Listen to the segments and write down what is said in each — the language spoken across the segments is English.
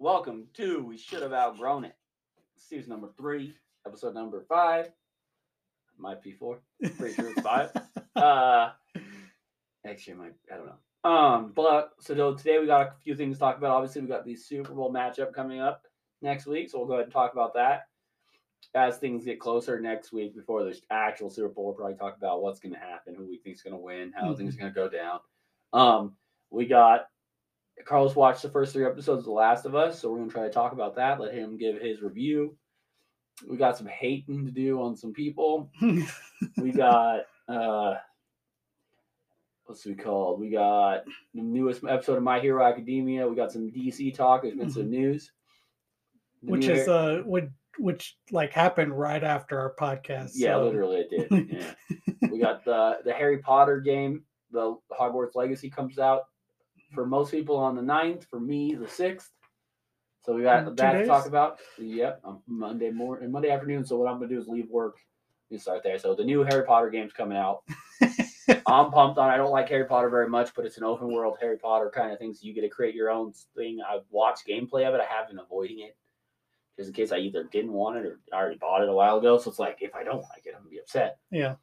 welcome to We Should Have Outgrown It. Season number three, episode number five. Might be four. Pretty sure it's five. Uh, actually, might I don't know. Um, but so today we got a few things to talk about. Obviously, we got the Super Bowl matchup coming up next week, so we'll go ahead and talk about that as things get closer next week before the actual Super Bowl. We'll probably talk about what's going to happen, who we think's going to win, how things are going to go down. Um, we got Carlos watched the first three episodes of The Last of Us, so we're gonna try to talk about that. Let him give his review. We got some hating to do on some people. We got uh what's we called? We got the newest episode of My Hero Academia. We got some DC talk. There's been some news. The which is uh would which like happened right after our podcast. yeah, so- literally it did. Yeah. we got the the Harry Potter game. The Hogwarts Legacy comes out for most people on the 9th. For me, the sixth. So we got that to talk about. Yep, on Monday morning, Monday afternoon. So what I'm gonna do is leave work and start there. So the new Harry Potter game's coming out. I'm pumped on. I don't like Harry Potter very much, but it's an open world Harry Potter kind of thing. So you get to create your own thing. I've watched gameplay of it. I have been avoiding it just in case I either didn't want it or I already bought it a while ago. So it's like if I don't like it, I'm gonna be upset. Yeah.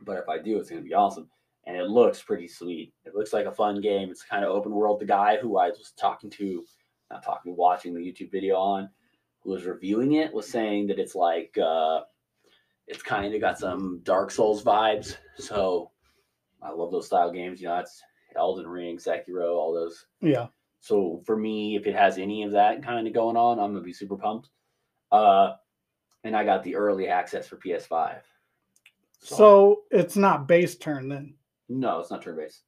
But if I do, it's gonna be awesome. And it looks pretty sweet. It looks like a fun game. It's kind of open world. The guy who I was talking to, not talking, watching the YouTube video on, who was reviewing it, was saying that it's like uh it's kind of got some Dark Souls vibes. So I love those style games. You know, that's Elden Ring, Sekiro, all those. yeah. So for me, if it has any of that kind of going on, I'm gonna be super pumped. Uh, and I got the early access for PS5. So it's not base turn then. No, it's not turn based.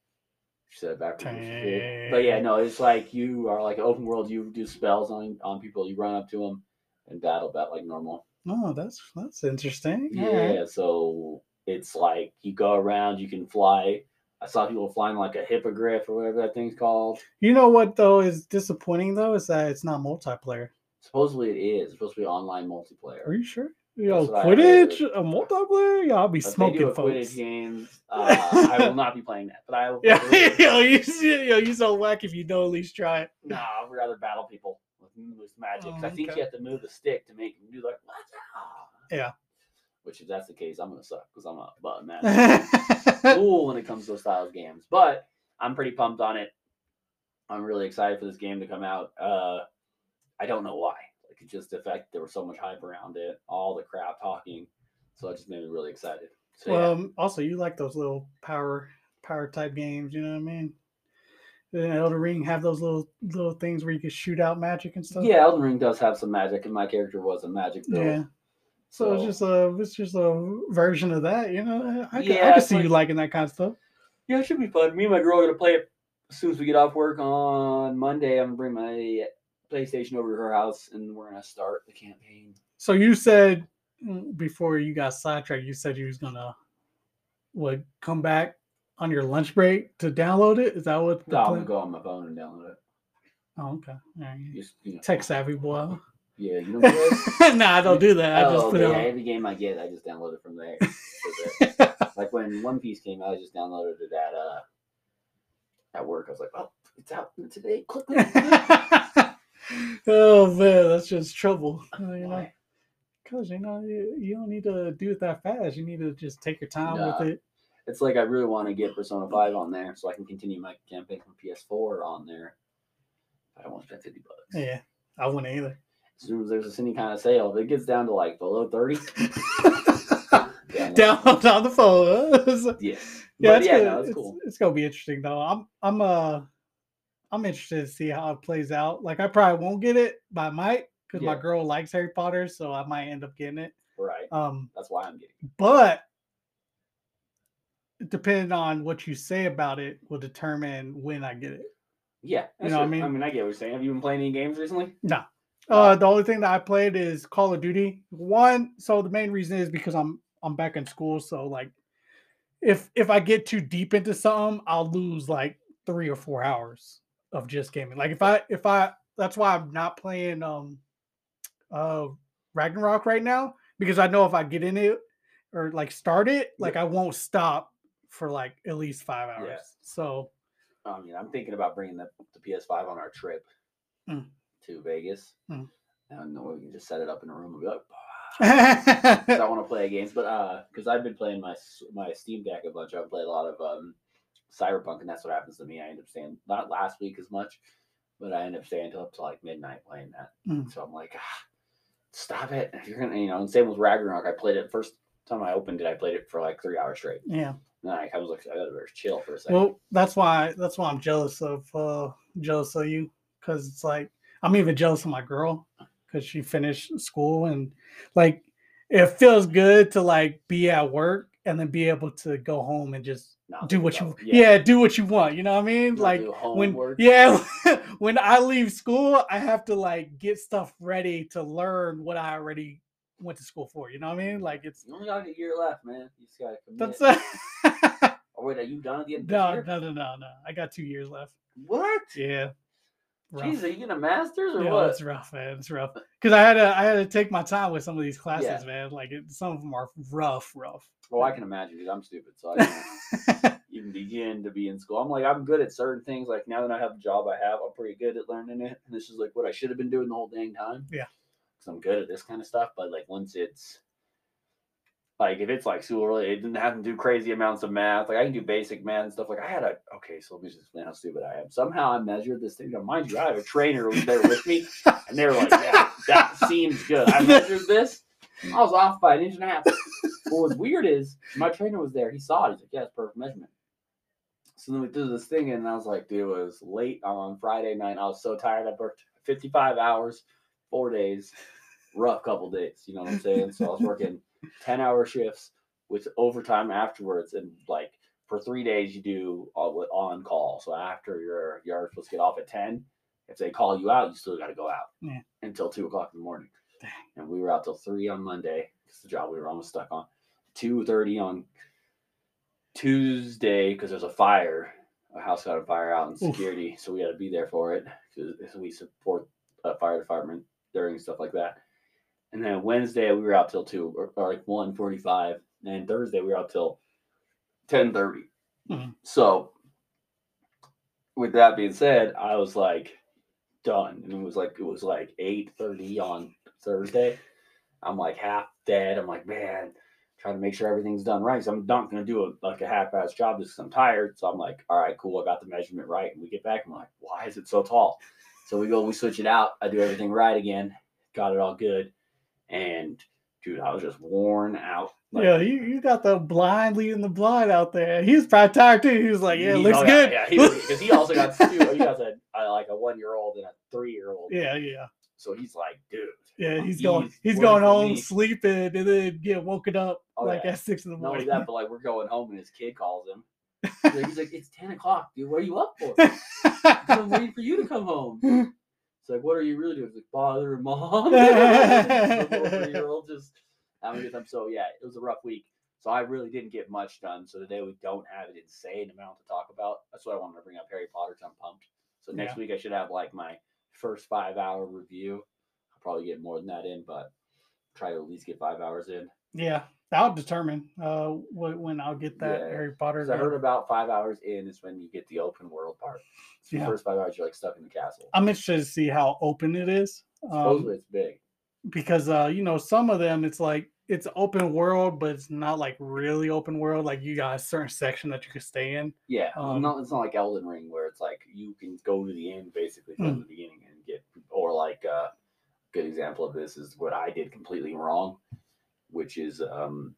She said it backwards. But yeah, no, it's like you are like open world. You do spells on on people. You run up to them and battle bat like normal. Oh, that's that's interesting. Yeah, right. so it's like you go around. You can fly. I saw people flying like a hippogriff or whatever that thing's called. You know what though is disappointing though is that it's not multiplayer. Supposedly it is. It's supposed to be online multiplayer. Are you sure? Yo, Quidditch, a multiplayer? Yeah, I'll be If they do smoking a folks. Quidditch game, uh, I will not be playing that. But I will. Yeah, yo, you, yo, you so whack if you don't at least try it. No, I'd rather battle people with, with magic. 'cause I Oh, think okay. you have to move the stick to make them do like what? Yeah. Which if that's the case, I'm gonna suck because I'm a button man. cool when it comes to those styles games. But I'm pretty pumped on it. I'm really excited for this game to come out. Uh, I don't know why. Like it just the fact there was so much hype around it, all the crap talking. So it just made me really excited. So well, yeah. um, also you like those little power power type games, you know what I mean? The Elden Ring have those little little things where you can shoot out magic and stuff. yeah, Elden Ring does have some magic, and my character was a magic build. Yeah. So it's just a it's just a version of that, you know. I can, I can it's see you liking that kind of stuff. Yeah, it should be fun. Me and my girl are gonna play it as soon as we get off work on Monday. I'm gonna bring my PlayStation over to her house, and we're gonna start the campaign. So you said mm, before you got sidetracked, you said you was gonna would come back on your lunch break to download it. Is that what the No, I'm gonna go on my phone and download it. Oh, okay. Right. Just, you know, Tech savvy boy. Yeah, you know what? nah, I don't do that. I just oh, put on. every game I get, I just download it from there. Like when One Piece came out, I just downloaded it at uh at work. I was like, oh, it's out today. Click. oh man, that's just trouble. You know, because you know you, you don't need to do it that fast. You need to just take your time Nah. with it. It's like I really want to get Persona 5 on there so I can continue my campaign from PS4 on there. I don't want to spend 50 bucks. Yeah, I wouldn't either. As soon as there's any kind of sale, if it gets down to like below 30, yeah, Down on the phone. huh? Yeah. Yeah, But it's, yeah, gonna, no, it's it's, cool. it's gonna be interesting though. I'm I'm uh I'm interested to see how it plays out. Like I probably won't get it, but I might because my girl likes Harry Potter, so I might end up getting it. Right. Um, That's why I'm getting it. but depending on what you say about it will determine when I get it. Yeah. You know what I mean? I mean, I get what you're saying. Have you been playing any games recently? No. Uh, the only thing that I played is Call of Duty. One, so the main reason is because I'm I'm back in school, so like if if I get too deep into something, I'll lose like three or four hours of just gaming. Like if I if I that's why I'm not playing um uh Ragnarok right now because I know if I get in it or like start it, like I won't stop for like at least five hours. Yeah. So I mean, I'm thinking about bringing the, the PS5 on our trip. Mm. to Vegas. Hmm. And we can just set it up in a room and be like. 'Cause I want to play games, but uh, because I've been playing my my Steam Deck a bunch. I've played a lot of um, Cyberpunk, and that's what happens to me. I end up staying not last week as much, but I end up staying till up to like midnight playing that. Mm. So I'm like, ah, stop it! If you're gonna, you know, and same with Ragnarok. I played it first time I opened it. I played it for like three hours straight. yeah. And then I, I was like, I gotta better chill for a second. Well, that's why that's why I'm jealous of uh jealous of you because it's like I'm even jealous of my girl because she finished school and like it feels good to like be at work and then be able to go home and just Not do what you about- yeah. do what you want you know what I mean not like when yeah when I leave school I have to like get stuff ready to learn what I already went to school for you know what I mean like it's You only got a year left, man. You just gotta commit. that's oh wait, are you done at the end no no no no no I got two years left What? yeah rough. Jeez, are you getting a master's or Yeah, what? it's rough, man. It's rough because I had to I had to take my time with some of these classes, man. Like it, some of them are rough, rough. Well, I can imagine because I'm stupid, so I can't even begin to be in school. I'm like, I'm good at certain things. Like now that I have the job I have, I'm pretty good at learning it. And this is like what I should have been doing the whole dang time. Yeah. Because I'm good at this kind of stuff. But like once it's like if it's like school related, it didn't have to do crazy amounts of math. Like I can do basic math and stuff. Like I had a okay, so let me just explain how stupid I am. Somehow I measured this thing. Now, mind you, I have a trainer there with me, and they were like, "Yeah, that seems good." I measured this. I was off by an inch and a half. But what's weird is my trainer was there. He saw it. He's like, "Yeah, it's perfect measurement." So then we did this thing, and I was like, "Dude, it was late on Friday night. I was so tired. I worked 55 hours, four days, rough couple days. You know what I'm saying? So I was working 10 hour shifts with overtime afterwards, and like for three days you do all on call. So after you're you're supposed to get off at 10, if they call you out, you still got to go out Yeah. until two o'clock in the morning. Dang. And we were out till three on Monday. It's the job we were almost stuck on. Two thirty on Tuesday because there's a fire. A house got a fire out in Oof. security, so we had to be there for it because we support a fire department during stuff like that. And then Wednesday we were out till two or, or like one forty five, and Thursday we were out till ten thirty. Mhm. So, with that being said, I was like done, and it was like it was like eight thirty on Thursday. I'm like half dead. I'm like, man, trying to make sure everything's done right. So I'm not gonna do a like a half-ass job just because I'm tired. So I'm like, all right, cool. I got the measurement right. And we get back. I'm like, why is it so tall? So we go, we switch it out. I do everything right again. Got it all good. And dude, I was just worn out. Like, yeah, you, you got the blind leading the blind out there. He was probably tired too. He was like, "Yeah, it he- looks good." Yeah, because he, also got two. He has a, a like a one year old and a three year old. yeah, yeah, So he's like, dude. yeah. He's going, He's going home, me. sleeping, and then get woken up Oh, like yeah. at six in the Not only morning. that, but like we're going home and his kid calls him. He's like, it's ten o'clock, dude. What are you up for? I'm waiting for you to come home. It's like, what are you really doing? It's like, father and mom. year old just having a good time. So yeah, it was a rough week. So I really didn't get much done. So today we don't have an insane amount to talk about. That's why I wanted to bring up Harry Potter. I'm pumped. So next Yeah. week I should have like my first five hour review. I'll probably get more than that in, but try to at least get five hours in. yeah, that'll determine uh when I'll get that Yeah, Harry Potter. I heard about five hours in is when you get the open world part. So Yeah. The first five hours you're like stuck in the castle. I'm interested to see how open it is. Um, it's big. because uh you know some of them it's like it's open world but it's not like really open world like you got a certain section that you can stay in Yeah, Um, not, it's not like Elden Ring where it's like you can go to the end basically from Mm. the beginning or like a good example of this is what I did completely wrong, which is um,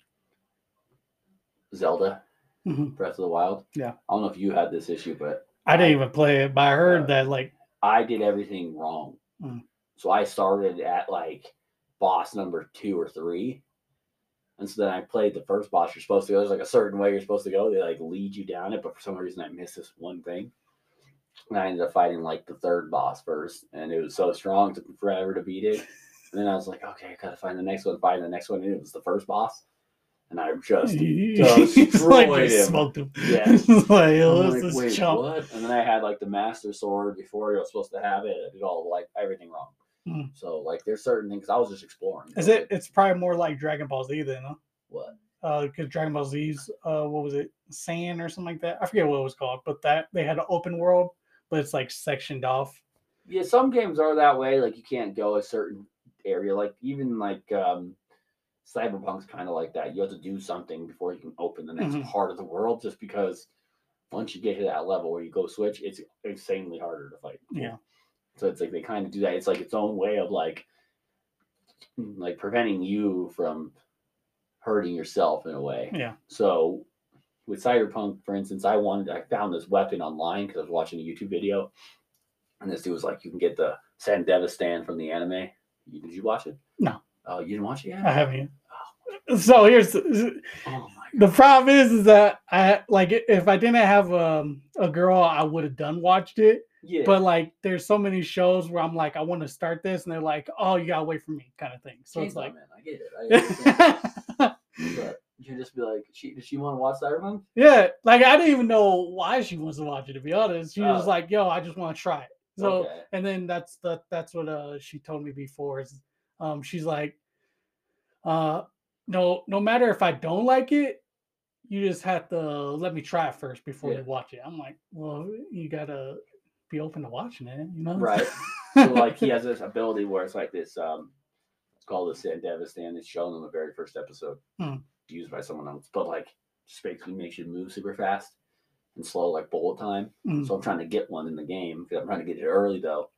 Zelda Mhm. Breath of the Wild. Yeah. I don't know if you had this issue, but i didn't even play it but i heard Uh, that like I did everything wrong. Mm. So I started at like boss number two or three. And so then I played the first boss you're supposed to go. There's like a certain way you're supposed to go. They like lead you down it, but for some reason I missed this one thing. And I ended up fighting like the third boss first. And it was so strong, it took me forever to beat it. And then I was like, okay, I gotta find the next one, find the next one. And it was the first boss. And I just He's like destroyed him. smoked him Yeah. Like like, this wait, chump what? And then I had like the master sword before I was supposed to have it. I did all like everything wrong. Hmm. So like there's certain things I was just exploring. is it like, it's probably more like dragon ball z then huh? what? uh because dragon ball z's uh what was it sand or something like that i forget what it was called but that they had an open world but it's like sectioned off Yeah, some games are that way. Like you can't go a certain area. Like even like um Cyberpunk's kind of like that. You have to do something before you can open the next Mhm. part of the world. Just because once you get to that level where you go switch, it's insanely harder to fight. Yeah. So it's like they kind of do that. It's like its own way of like like preventing you from hurting yourself in a way. Yeah. So with Cyberpunk, for instance, I wanted I found this weapon online because I was watching a YouTube video, and this dude was like, "You can get the Sandevistan from the anime." You, did you watch it? No. Oh, you didn't watch it I haven't. yet. So here's the Oh my the problem is, is that I like if I didn't have um, a girl, I would have done watched it. yeah. But like, there's so many shows where I'm like, I want to start this, and they're like, oh, you gotta wait for me, kind of thing. So it's like, man, I get it. I understand. but you just be like, she, does she want to watch Cyberpunk? yeah, like I didn't even know why she wants to watch it. To be honest, she was Oh. like, yo, I just want to try it. So okay. and then that's the that's what uh she told me before is um she's like uh no no matter if I don't like it, you just have to let me try it first before Yeah. you watch it. I'm like, well, you gotta be open to watching it, you know? Right. so like he has this ability where it's like this um it's called the Sandevistan. It's shown in the very first episode. Hmm. Used by someone else. But like just basically makes you move super fast and slow like bullet time. Mm. So I'm trying to get one in the game because I'm trying to get it early though.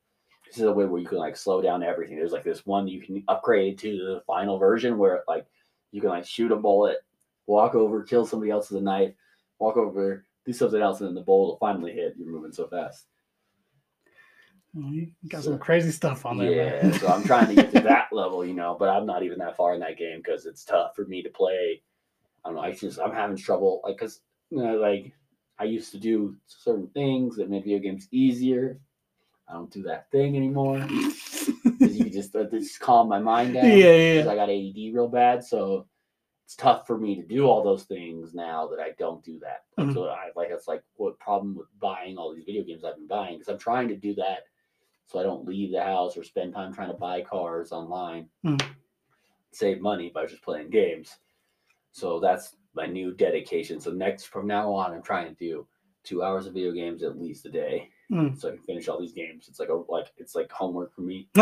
This is a way where you can like slow down everything. There's like this one you can upgrade to the final version where like you can like shoot a bullet, walk over, kill somebody else with a knife, walk over, do something else, and then the bullet will finally hit. You're moving so fast. You got So- some crazy stuff on there. Yeah, so I'm trying to get to that level, you know, but I'm not even that far in that game because it's tough for me to play. I don't know. I just I'm having trouble, like, cause you know, like I used to do certain things that made video games easier. I don't do that thing anymore. you just uh, just calm my mind down. yeah, yeah. I got ADD real bad, so it's tough for me to do all those things now that I don't do that. Mhm. So I like that's like what problem with buying all these video games I've been buying because I'm trying to do that so I don't leave the house or spend time trying to buy cars online, Mhm. save money by just playing games. So that's my new dedication. So next from now on, I'm trying to do two hours of video games at least a day, Mm. so I can finish all these games. It's like a like it's like homework for me.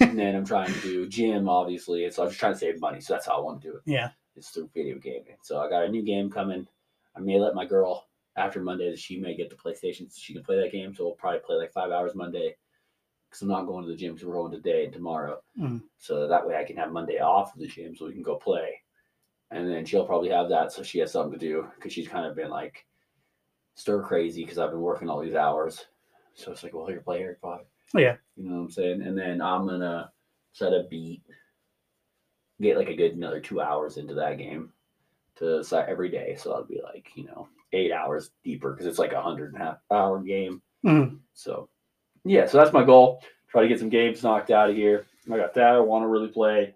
And then I'm trying to do gym, obviously, and so I'm just trying to save money. So that's how I want to do it. yeah. It's through video gaming. So I got a new game coming. I may let my girl after Monday that she may get the PlayStation so she can play that game. So we'll probably play like five hours Monday because I'm not going to the gym. So we're going today and tomorrow. Mm. So that way I can have Monday off of the gym so we can go play. And then she'll probably have that so she has something to do because she's kind of been like stir crazy because I've been working all these hours. So it's like, well, here, play Harry Potter. Oh, yeah. You know what I'm saying? And then I'm gonna set a beat, get like a good another two hours into that game to every day. So that'll be like, you know, eight hours deeper because it's like a hundred and a half hour game. Mm. So yeah, so that's my goal. Try to get some games knocked out of here. I got that I want to really play.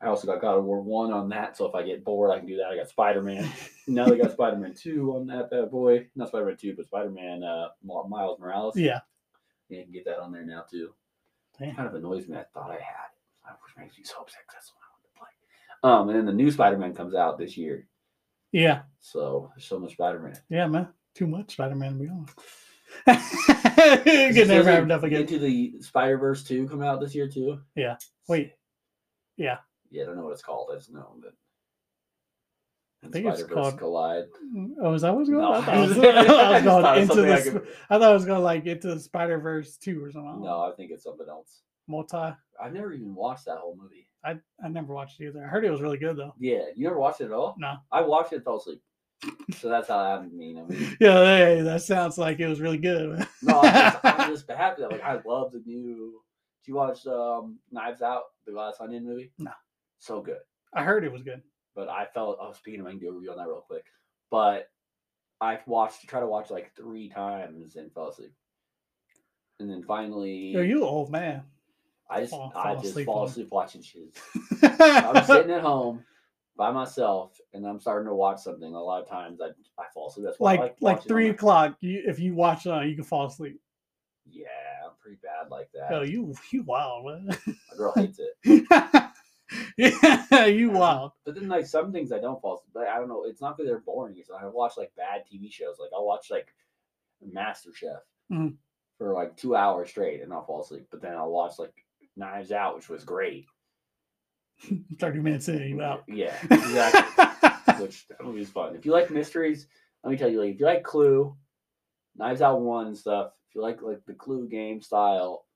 I also got God of War one on that, so if I get bored, I can do that. I got Spider Man. now they got Spider Man two on that bad boy. Not Spider Man two, but Spider Man uh, Miles Morales. Yeah. Yeah, you can get that on there now too. Damn. Kind of annoys me. I thought I had it, which makes me so upset that's what I wanted to play. Um, and then the new Spider Man comes out this year, Yeah. so there's so much Spider Man. Yeah, man. Too much Spider Man, to be honest. can never have enough again. Into the Spider Verse two come out this year too. Yeah. Wait. Yeah. Yeah, I don't know what it's called. I just know that. I think it's called- Collide. Oh, is that what's going No, on? I thought I it was, I was going thought it was into something I the. could- I thought I was going like into Spider Verse two or something. No, I think it's something else. Multi. I've never even watched that whole movie. I I never watched it either. I heard it was really good though. Yeah, you never watched it at all? No. I watched it, and fell asleep. So that's how I mean. I mean, Yeah, hey, that sounds like it was really good. no, I'm just, I'm just happy that like I love the new. Did you watch um, Knives Out, the Glass Onion movie? No. So good. I heard it was good. but I felt I was speaking of I can do a review on that real quick. But I've watched try to watch like three times and fell asleep. And then finally are you old man. I just fall- I just asleep fall asleep watching shit. I'm sitting at home by myself and I'm starting to watch something. A lot of times I I fall asleep. That's why like I like, like, three o'clock. You, if you watch it, you can fall asleep. Yeah, I'm pretty bad like that. Yo, you you wild man. My girl hates it. yeah, you wild. But then like some things I don't fall asleep. But I don't know. It's not that they're boring. It's I watch like bad TV shows. Like I'll watch like Master Chef, Mhm. for like two hours straight and I'll fall asleep. But then I'll watch like Knives Out, which was great. 30 minutes in, you out. Yeah, exactly. which that movie is fun. If you like mysteries, let me tell you, like if you like Clue, Knives Out one stuff, if you like like the Clue game style,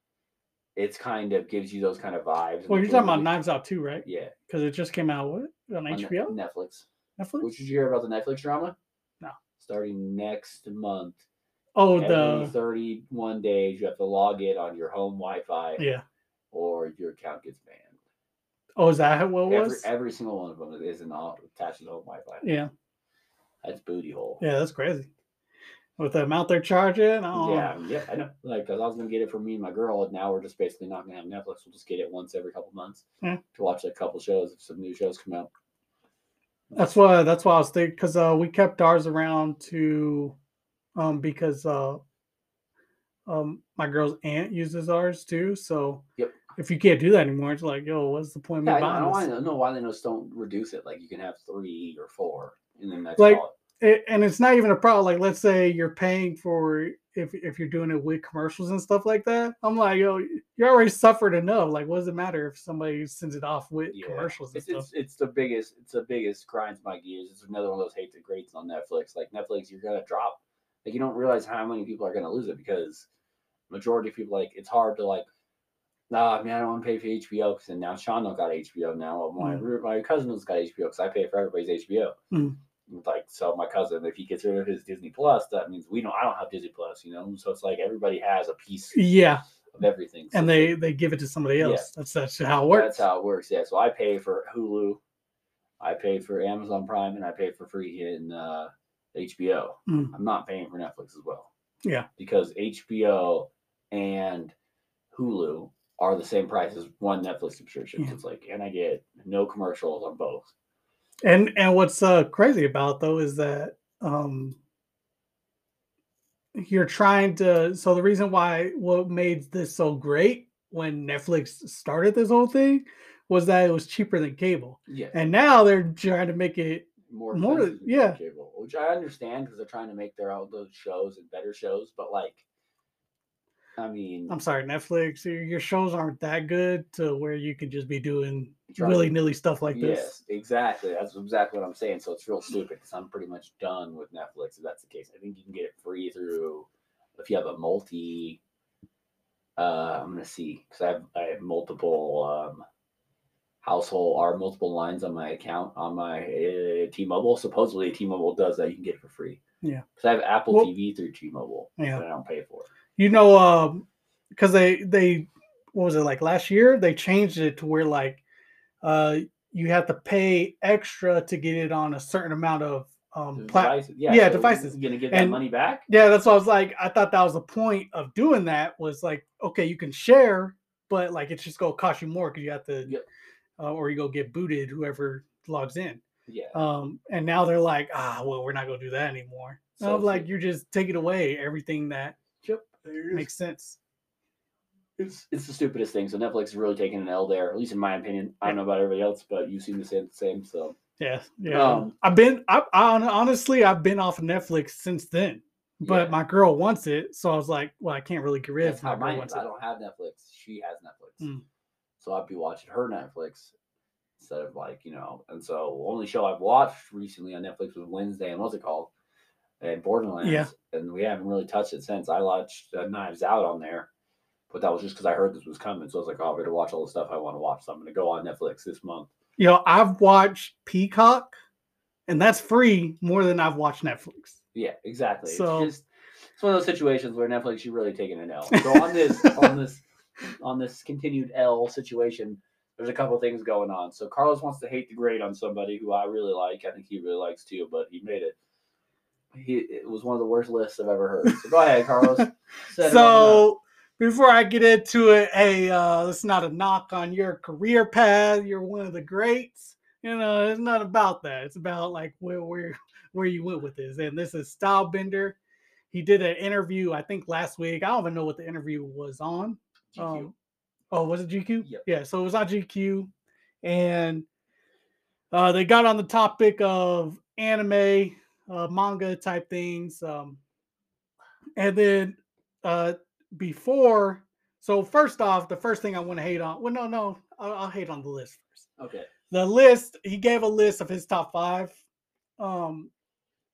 it's kind of gives you those kind of vibes. well, you're talking about Knives Out too, right? Yeah, Because it just came out what on on HBO, Netflix. Netflix. Which did you hear about the Netflix drama? No. Starting next month. oh, the 31 days, you have to log in on your home Wi-Fi, yeah. or your account gets banned. Oh, is that what it Every, was? every single one of them isn't all attached to the Wi-Fi. yeah, That's booty hole. yeah, that's crazy. With the amount they're charging, oh, Yeah, yeah, I know. Like, cause I was gonna get it for me and my girl, and now we're just basically not gonna have Netflix. We'll just get it once every couple months Yeah. to watch like a couple shows if some new shows come out. That's why that's why I was thinking because uh, we kept ours around to um because uh um my girl's aunt uses ours too. So Yep. If you can't do that anymore, it's like, yo, what's the point Yeah, I, know, I don't know why they just don't reduce it. Like, you can have three or four, and then that's Like, all. It, and it's not even a problem. Like, let's say you're paying for if if you're doing it with commercials and stuff like that. I'm like, yo, you already suffered enough. Like, what does it matter if somebody sends it off with Yeah. commercials and It's, stuff? it's it's the biggest it's the biggest grinds my gears. It's another one of those hate the greats on Netflix. Like Netflix, you're gonna drop. Like you don't realize how many people are gonna lose it because majority of people like it's hard to like. Nah, man, I don't want to pay for HBO because now Sean don't got HBO now. My my cousin has got HBO because I pay for everybody's HBO. Mm. Like so, my cousin, if he gets rid of his Disney Plus, that means we don't. I don't have Disney Plus, you know. So it's like everybody has a piece Yeah, of everything. So and they they give it to somebody Yeah. else. That's that's how it works. that's how it works. Yeah. So I pay for Hulu, I pay for Amazon Prime, and I pay for free in uh, HBO. Mm. I'm not paying for Netflix as well. Yeah. Because HBO and Hulu are the same price as one Netflix subscription. Yeah. it's like, and I get no commercials on both. And and what's uh, crazy about though is that um, you're trying to. So the reason why what made this so great when Netflix started this whole thing was that it was cheaper than cable, Yeah. and now they're trying to make it. more, more- than yeah. cable, which I understand because they're trying to make their own those shows and better shows. But like, I mean, I'm sorry, Netflix. Your your shows aren't that good to where you can just be doing willy nilly stuff like this. Yes, exactly. That's exactly what I'm saying. So it's real stupid because I'm pretty much done with Netflix if that's the case. I think you can get it free through if you have a multi. Uh, I'm gonna see because I have I have multiple um, household or multiple lines on my account on my uh, T-Mobile. Supposedly T-Mobile does that. You can get it for free. Yeah. because I have Apple Well- TV through T-Mobile. Yeah. I don't pay for it. You know, um, because they they what was it like last year? They changed it to where like uh you have to pay extra to get it on a certain amount of um plat- devices- yeah, yeah, so devices. You're gonna get that And- money back. Yeah, that's what I was like. I thought that was the point of doing that was like, okay, you can share, but like it's just gonna cost you more because you have to, Yep. uh, or you go get booted whoever logs in. Yeah. Um, and now they're like, ah, well, we're not gonna do that anymore. So So I'm like, you're just taking away everything that Yep. There it is. makes sense. it's it's the stupidest thing. So Netflix is really taking an L there, at least in my opinion. I don't know about everybody else, but you seem to say the same. So Yeah, yeah. Um, I've been, I, I honestly, I've been off of Netflix since then. But yeah, my girl wants it, so I was like, well, I can't really get rid of my how girl mine wants I don't have Netflix. She has Netflix, Mm. so I'd be watching her Netflix instead of like you know. And so the only show I've watched recently on Netflix was Wednesday, and what's it called? And Borderlands. And we haven't really touched it since. I watched uh, Knives Out on there. But that was just because I heard this was coming. So I was like, oh, I better watch all the stuff I want to watch. So I'm going to go on Netflix this month. You know, I've watched Peacock, and that's free more than I've watched Netflix. Yeah, exactly. So- it's just it's one of those situations where Netflix you really taking an L. So on this on this on this continued L situation, there's a couple things going on. So Carlos wants to hate the grade on somebody who I really like. I think he really likes too, but he made it. He it was one of the worst lists I've ever heard. So go ahead, Carlos. Set it on up. so before I get into it, hey, uh, it's not a knock on your career path. You're one of the greats. You know, it's not about that. It's about like where where where you went with this. And this is Stylebender. He did an interview, I think last week. I don't even know what the interview was on. GQ. Um, oh, was it GQ? Yep. Yeah, so it was on GQ, and uh, they got on the topic of anime, uh, manga type things, um, and then uh, before. So first off, the first thing I want to hate on. Well, no, no, I'll, I'll hate on the list first. Okay. The list he gave a list of his top five, um,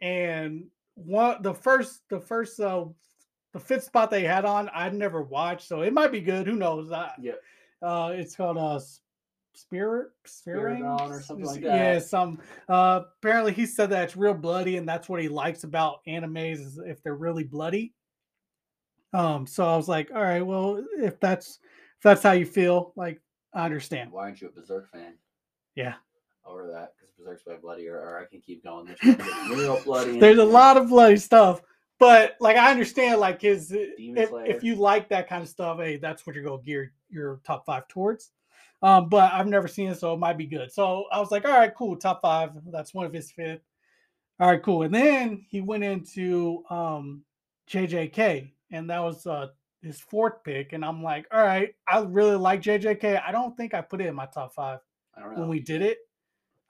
and one the first the first uh the fifth spot they had on I'd never watched, so it might be good. Who knows? I, Yeah. uh, it's called uh, Spirit Spirit or something like that. Yeah, some. Uh, apparently he said that it's real bloody, and that's what he likes about animes is if they're really bloody. Um, so I was like, all right, well, if that's if that's how you feel, like I understand. Why aren't you a Berserk fan? Yeah. Over that, because Berserk's by bloody, or, or I can keep going. There's real bloody. There's a lot of bloody stuff, but like I understand, like his if, if you like that kind of stuff, hey, that's what you're gonna gear your top five towards. Um, but I've never seen it, so it might be good. So I was like, all right, cool, top five. That's one of his fifth. All right, cool. And then he went into um JJK, and that was uh his fourth pick. And I'm like, all right, I really like JJK. I don't think I put it in my top five I don't know. when we did it.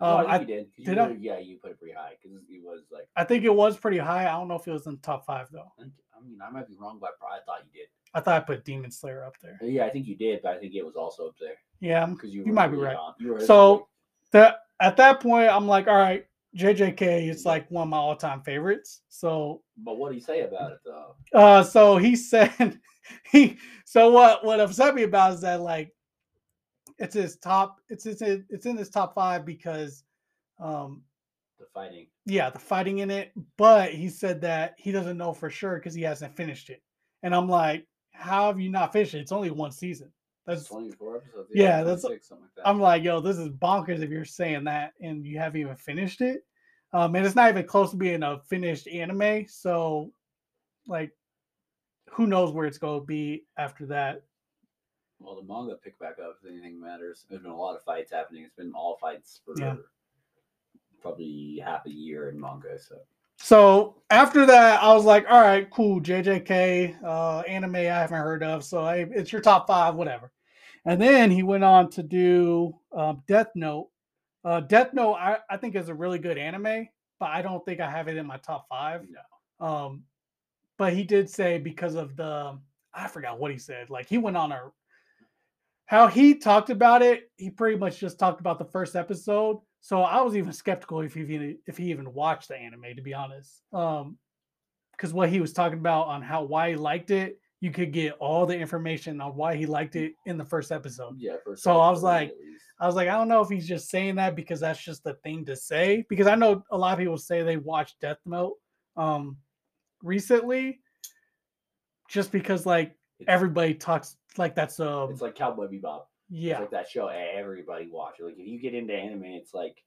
No, Um, I I, think you you did I? yeah, you put it pretty high because it was like. I think it was pretty high. I don't know if it was in the top five though. I I mean, I might be wrong, but I probably thought you did. I thought I put Demon Slayer up there. Uh, Yeah, I think you did, but I think it was also up there Yeah, because you. You were might be right. you So that at that point, I'm like, all right, JJK is like one of my all-time favorites. So but what do you say about it though? uh so he said he so what what upset me about is that like it's his top it's it's it's in his top five because um The fighting. yeah the fighting in it but he said that he doesn't know for sure because he hasn't finished it and i'm like how have you not finished it it's only one season that's 24 episodes. yeah, that's- something like that. I'm like, yo, this is bonkers if you're saying that and you haven't even finished it. Um, and it's not even close to being a finished anime. So, like, who knows where it's going to be after that? Well, the manga picked back up if anything matters. There's been a lot of fights happening. It's been all fights for Yeah. probably half a year in manga. So So after that, I was like, all right, cool, JJK, uh, anime I haven't heard of. So hey, it's your top five, whatever. And then he went on to do um, Death Note. Uh, Death Note, I, I think is a really good anime, but I don't think I have it in my top five. no, Um, but he did say because of the I forgot what he said. Like he went on a how he talked about it. He pretty much just talked about the first episode. So I was even skeptical if he even if he even watched the anime, to be honest. Um, because what he was talking about on how why he liked it, you could get all the information on why he liked it in the first episode. yeah. For So I was like- I was like, I don't know if he's just saying that because that's just the thing to say. Because I know a lot of people say they watched Death Note um recently, just because like It's- everybody talks like that's um it's like Cowboy Bebop. Yeah It's like that show everybody watch. Like if you get into anime, it's like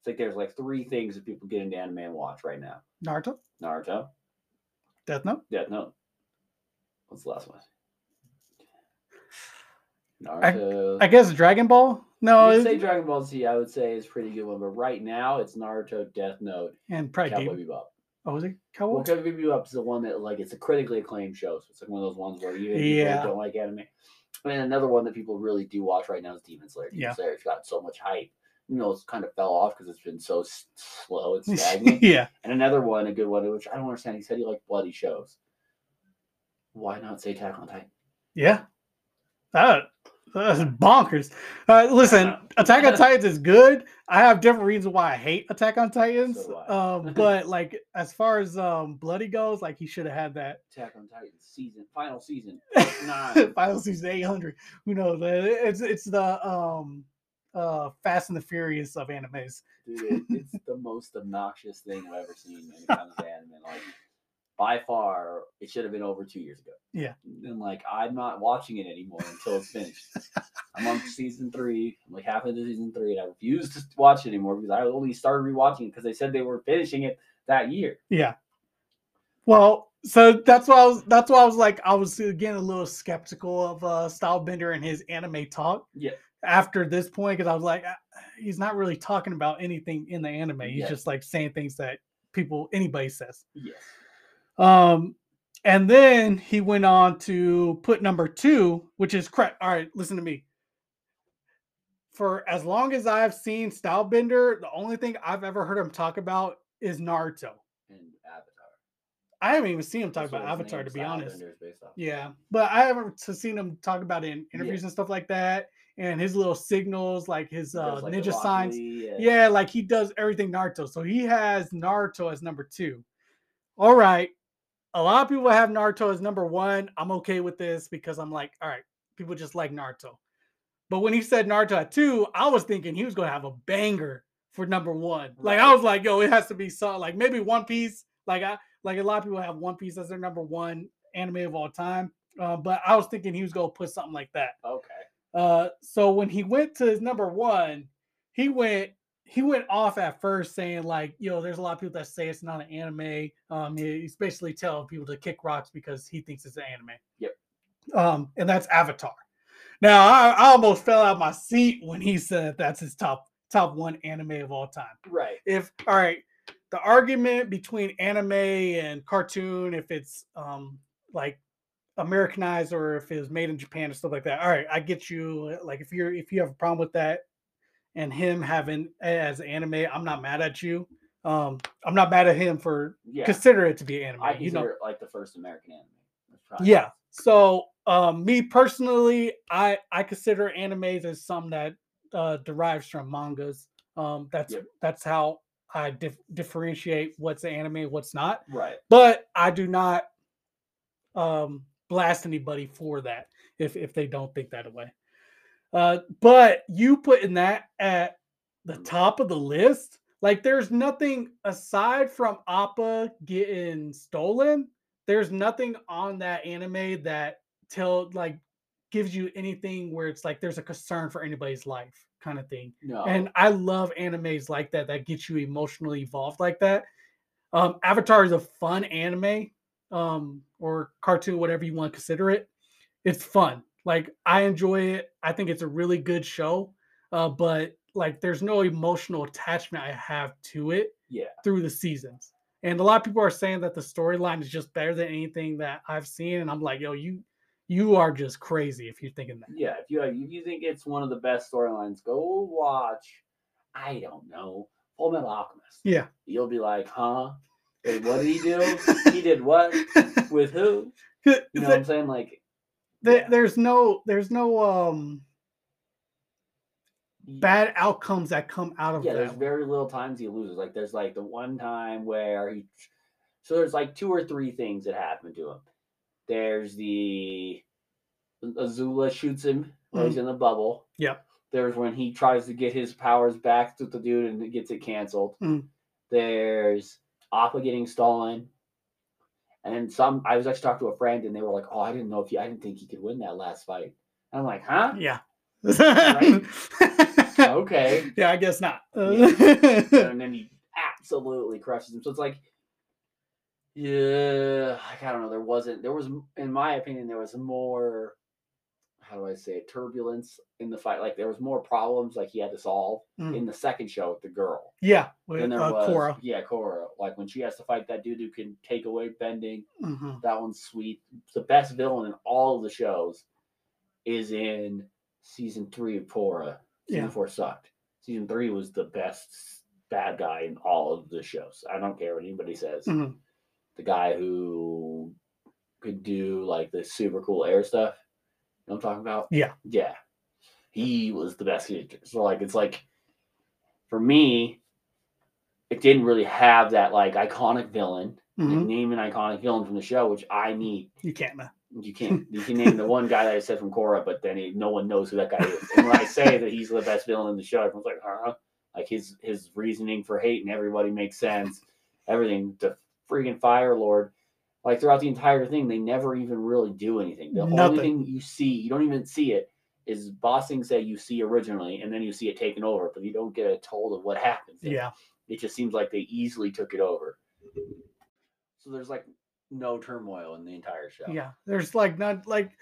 it's like there's like three things that people get into anime and watch right now: Naruto, Naruto, Death Note. Death Note. What's the last one? Naruto. I guess Dragon Ball. No, You'd say Dragon Ball Z, I would say is a pretty good one, but right now it's Naruto, Death Note, and probably Cowboy Demon. Bebop. Oh, was it Cowboy? Well, Cowboy Bebop is the one that like it's a critically acclaimed show, so it's like one of those ones where even people Yeah. that don't like anime. And another one that people really do watch right now is Demon Slayer. Demon Yeah. Slayer's got so much hype. You know, it's kind of fell off because it's been so s- slow and stagnant. yeah, and another one, a good one, which I don't understand. He said he liked bloody shows. Why not say Attack on Titan? yeah. That that's bonkers. Uh, listen, Attack on Titans is good. I have different reasons why I hate Attack on Titans. So um, but like as far as um bloody goes, like he should have had that Attack on Titans season, final season, nine. Final season 800. Who knows? It's it's the um uh Fast and the Furious of animes. Dude, it, it's the most obnoxious thing I've ever seen when it comes to anime. Like, by far, it should have been over two years ago. Yeah. And like, I'm not watching it anymore until it's finished. I'm on season three. I'm like half into season three, and I refuse to watch it anymore because I only started rewatching it because they said they were finishing it that year. Yeah. Well, so that's why I was that's why I was like I was again a little skeptical of uh Stylebender and his anime talk. Yeah. After this point, because I was like, "Ah, he's not really talking about anything in the anime. He's Yeah. just like saying things that people anybody says. Yes. Um, and then he went on to put number two, which is correct. All right, listen to me. For as long as I've seen Stylebender, the only thing I've ever heard him talk about is Naruto. And Avatar. I haven't even seen him talk That's about Avatar to be honest. Airbender is based off. Yeah, but I haven't seen him talk about it in interviews and stuff like that, and his little signals, like his uh, like, ninja signs. Uh, Yeah, like he does everything Naruto. So he has Naruto as number two. All right. A lot of people have Naruto as number one. I'm okay with this because I'm like, all right, people just like Naruto. But when he said Naruto at two, I was thinking he was going to have a banger for number one. Like I was like, yo, it has to be something like maybe One Piece. Like I like a lot of people have One Piece as their number one anime of all time. Uh, but I was thinking he was going to put something like that. Okay. Uh, so when he went to his number one, he went he went off at first saying like, "Yo, there's a lot of people that say it's not an anime." Um, he- he's basically telling people to kick rocks because he thinks it's an anime. Yep. Um, and that's Avatar. Now I, I almost fell out my seat when he said that's his top top one anime of all time Right. if all right the argument between anime and cartoon if it's um like americanized or if it was made in japan and stuff like that all right i get you like if you're if you have a problem with that and him having as anime i'm not mad at you um i'm not mad at him for Yeah. consider it to be anime I you know it like the first American anime. Yeah. So um me personally, I I consider animes as some that uh derives from mangas. Um that's Yep. that's how I dif- differentiate what's anime, what's not. Right. But I do not um blast anybody for that if if they don't think that way. Uh but you putting that at the top of the list, like there's nothing aside from Appa getting stolen, there's nothing on that anime that tell like gives you anything where it's like there's a concern for anybody's life kind of thing. No. And I love animes like that that get you emotionally involved like that. Um, Avatar is a fun anime, um, or cartoon, whatever you want to consider it. It's fun. Like I enjoy it. I think it's a really good show. Uh, but like there's no emotional attachment I have to it yeah. through the seasons. And a lot of people are saying that the storyline is just better than anything that I've seen. And I'm like, yo, you you are just crazy if you're thinking that. Yeah. If you if you think it's one of the best storylines, go watch. I don't know. Full Metal Alchemist. Yeah. You'll be like, huh? Wait, what did he do? he did what? With who? You know what I'm saying? Like There- yeah. there's no there's no um bad outcomes that come out of Yeah, there's very little times he loses. Like there's like the one time where he so there's like two or three things that happen to him. There's the Azula shoots him while he's in the bubble. Yep. There's when he tries to get his powers back to the dude and it gets it canceled. Mm. There's Appa getting stolen. And some I was actually talking to a friend and they were like, Oh, I didn't know if you, I didn't think he could win that last fight. And I'm like, huh? Yeah. Okay. Yeah, I guess not. and then he absolutely crushes him. So it's like, yeah, I don't know. There wasn't. There was, in my opinion, there was more. How do I say it? Turbulence in the fight. Like there was more problems. Like he had to solve Mm. in the second show with the girl. yeah, Then with there uh, was Korra. yeah, Korra. Like when she has to fight that dude who can take away bending. Mhm. That one's sweet. The best villain in all of the shows is in season three of Korra. Season Yeah. four sucked. Season three was the best bad guy in all of the shows. I don't care what anybody says. Mhm. The guy who could do like the super cool air stuff. You know what I'm talking about? Yeah. Yeah. He was the best character. So like it's like for me, it didn't really have that like iconic villain. Like, Mhm. name an iconic villain from the show, which I need. You can't, man. You can't. You can name the one guy that I said from Korra, but then he, no one knows who that guy is. And when I say that he's the best villain in the show, everyone's like, huh? Like his his reasoning for hating everybody makes sense. Everything. The freaking Fire Lord. Like throughout the entire thing, they never even really do anything. The only Nothing. thing you see, you don't even see it, is Ba Sing Se you see originally, and then you see it taken over, but you don't get a told of what happens. And Yeah. It just seems like they easily took it over. So there's like no turmoil in the entire show. Yeah. There's like not like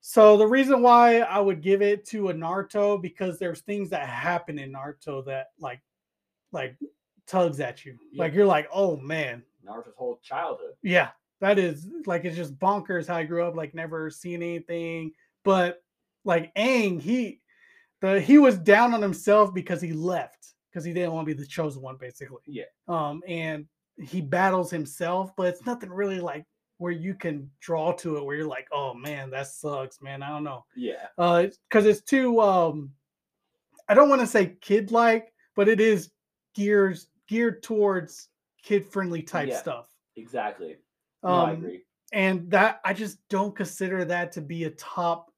so the reason why I would give it to a Naruto because there's things that happen in Naruto that like like tugs at you. Yeah. Like you're like, oh man, Naruto's whole childhood. Yeah, that is like it's just bonkers how I grew up, like never seeing anything. But like Aang, he the he was down on himself because he left because he didn't want to be the chosen one, basically. Yeah. Um, and he battles himself, but it's nothing really like where you can draw to it where you're like, oh man, that sucks, man. I don't know. Yeah. Uh because it's too um I don't want to say kid like, but it is gears geared towards kid friendly type Yeah. stuff. Exactly. Um I agree. and that I just don't consider that to be a top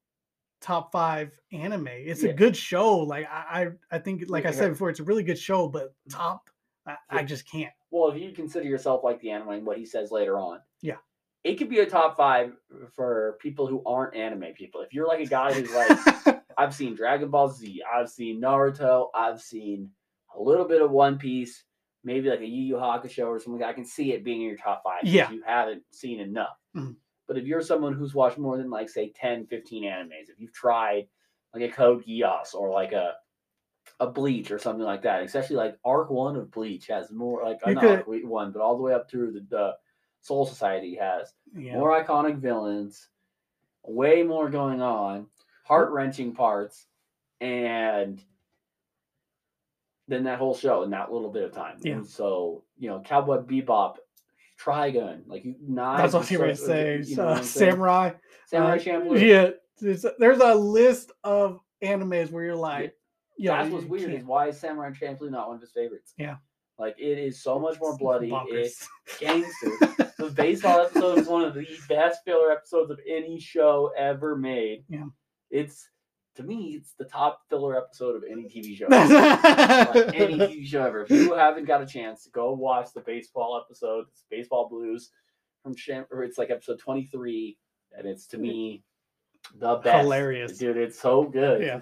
top five anime. It's Yeah. a good show. Like I I, I think like I said before, it's a really good show, but top I, I just can't. Well, if you consider yourself like the anime and what he says later on, Yeah. it could be a top five for people who aren't anime people. If you're like a guy who's like, I've seen Dragon Ball Z, I've seen Naruto, I've seen a little bit of One Piece, maybe like a Yu Yu Hakusho or something. I can see it being in your top five. Yeah. You haven't seen enough. Mhm. But if you're someone who's watched more than like say 10, 15 animes, if you've tried like a Code Geass or like a a Bleach or something like that, especially like Arc One of Bleach has more like You not could- Arc One, but all the way up through the, the Soul Society has yeah. more iconic villains, way more going on, heart wrenching parts, and then that whole show in that little bit of time. Yeah. And so, you know, Cowboy Bebop, Trigun, like you not. That's what you were and gonna say. you know uh, Samurai. Samurai uh, Champloo. Yeah. There's a, list of animes where you're like, yeah, That's what's weird is why is Samurai Champloo not one of his favorites? Yeah. Like it is so much more bloody. It's gangster. the baseball episode is one of the best filler episodes of any show ever made. Yeah. It's to me, it's the top filler episode of any TV show. like any TV show ever. If you haven't got a chance to go watch the baseball episode, it's Baseball Blues from Sham or it's like episode 23, and it's to me the best. Hilarious. Dude, it's so good. Yeah.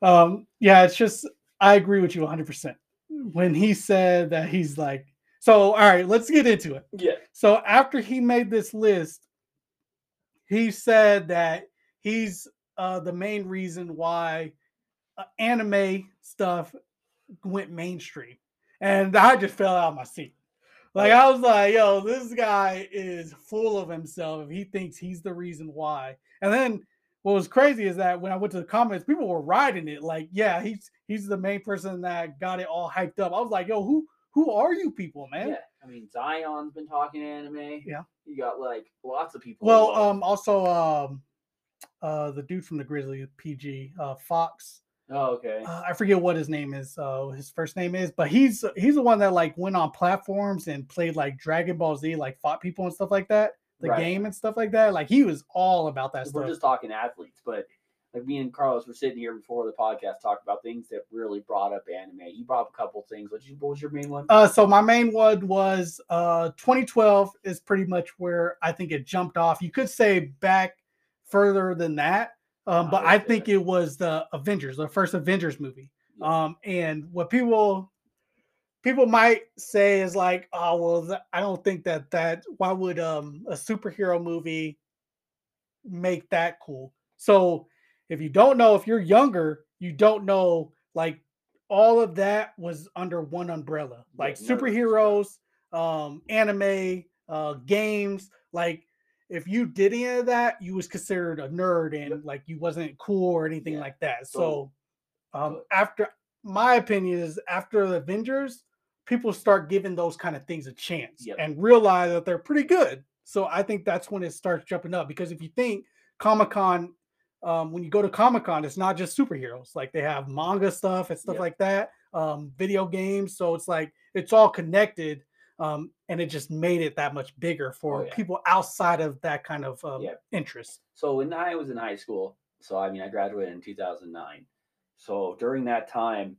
Um, yeah, it's just I agree with you 100 percent when he said that he's like, so all right, let's get into it. Yeah. So after he made this list, he said that he's uh, the main reason why uh, anime stuff went mainstream, and I just fell out of my seat. Like I was like, "Yo, this guy is full of himself. If he thinks he's the reason why." And then what was crazy is that when I went to the comments, people were riding it. Like, "Yeah, he's he's the main person that got it all hyped up." I was like, "Yo, who who are you people, man?" Yeah. I mean, Zion's been talking anime. Yeah. You got like lots of people. Well, involved. um, also, um, uh, the dude from the Grizzly PG, uh, Fox. Oh, okay. Uh, I forget what his name is. Uh, his first name is, but he's he's the one that like went on platforms and played like Dragon Ball Z, like fought people and stuff like that. The Right. game and stuff like that. Like he was all about that stuff. we're stuff. just talking athletes, but like me and Carlos were sitting here before the podcast talking about things that really brought up anime. You brought up a couple things. What, you, what was your main one? Uh, so my main one was uh 2012 is pretty much where I think it jumped off. You could say back further than that, um, but I I think it was the Avengers, the first Avengers movie. Yeah. Um, and what people people might say is like, oh well, I don't think that that why would um a superhero movie make that cool? So if you don't know, if you're younger, you don't know like all of that was under one umbrella, like stuff. superheroes, um, anime, uh, games. Like if you did any of that, you was considered a nerd and like you wasn't cool or anything Yeah. like that. So- um, after my opinion is after the Avengers, people start giving those kind of things a chance Yep. and realize that they're pretty good. So I think that's when it starts jumping up because if you think Comic Con, um, when you go to Comic Con, it's not just superheroes. Like they have manga stuff and stuff Yep. like that, um, video games. So it's like it's all connected, um, and it just made it that much bigger for Oh, yeah. people outside of that kind of um, Yep. interest. So when I was in high school, so I mean, I graduated in 2009. So during that time,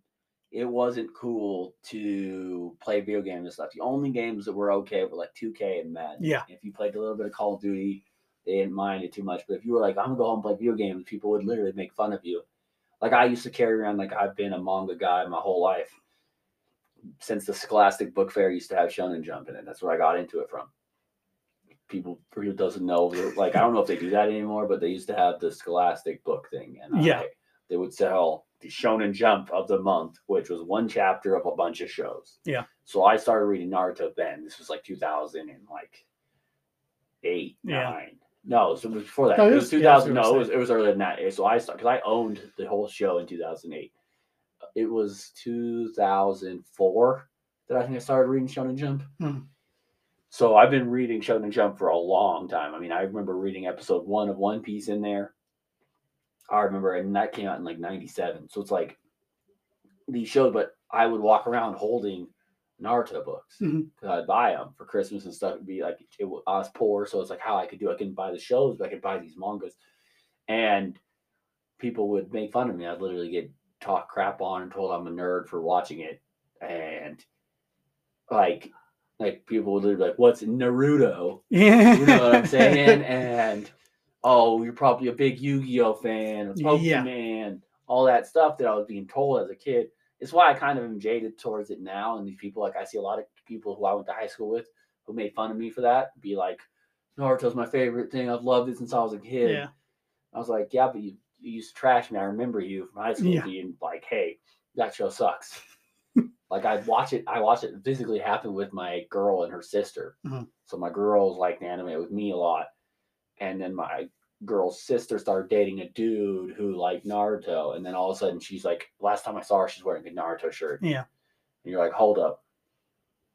it wasn't cool to play video games and stuff. The only games that were okay were like 2K and Madden. Yeah. If you played a little bit of Call of Duty, they didn't mind it too much. But if you were like, I'm gonna go home and play video games, people would literally make fun of you. Like I used to carry around like I've been a manga guy my whole life. Since the Scholastic Book Fair used to have Shonen Jump in it. That's where I got into it from. People who doesn't know, like I don't know if they do that anymore, but they used to have the Scholastic book thing, and Yeah. I- they would sell the Shonen Jump of the month, which was one chapter of a bunch of shows. Yeah. So I started reading Naruto then. This was like 2000 and like eight, Yeah. nine. No, so it was before that. No, it was was- yeah, 2000. that's no, it was it was earlier than that. So I started because I owned the whole show in 2008. It was 2004 that I think I started reading Shonen Jump. Hmm. So I've been reading Shonen Jump for a long time. I mean, I remember reading episode one of One Piece in there. I remember, and that came out in like '97. So it's like these shows, but I would walk around holding Naruto books because I'd buy them for Christmas and stuff. It'd be like it, wa- I was poor, so it's like how I could do. I couldn't buy the shows, but I could buy these mangas, and people would make fun of me. I'd literally get talked crap on and told I'm a nerd for watching it, and like like people would be like, "What's Naruto?" Yeah. You know what I'm saying? and oh, you're probably a big Yu-Gi-Oh fan, or Yeah. Pokemon, all that stuff that I was being told as a kid. It's why I kind of am jaded towards it now. And these people, like I see a lot of people who I went to high school with who made fun of me for that, be like, Naruto's my favorite thing. I've loved it since I was a kid. Yeah. I was like, yeah, but you, you used to trash me. I remember you from high school Yeah. being like, hey, that show sucks. like I'd watch it, I watch it physically happen with my girl and her sister. Mhm. So my girl's like anime with me a lot. And then my girl's sister started dating a dude who liked Naruto. And then all of a sudden she's like, last time I saw her, she's wearing a Naruto shirt. Yeah. And you're like, hold up.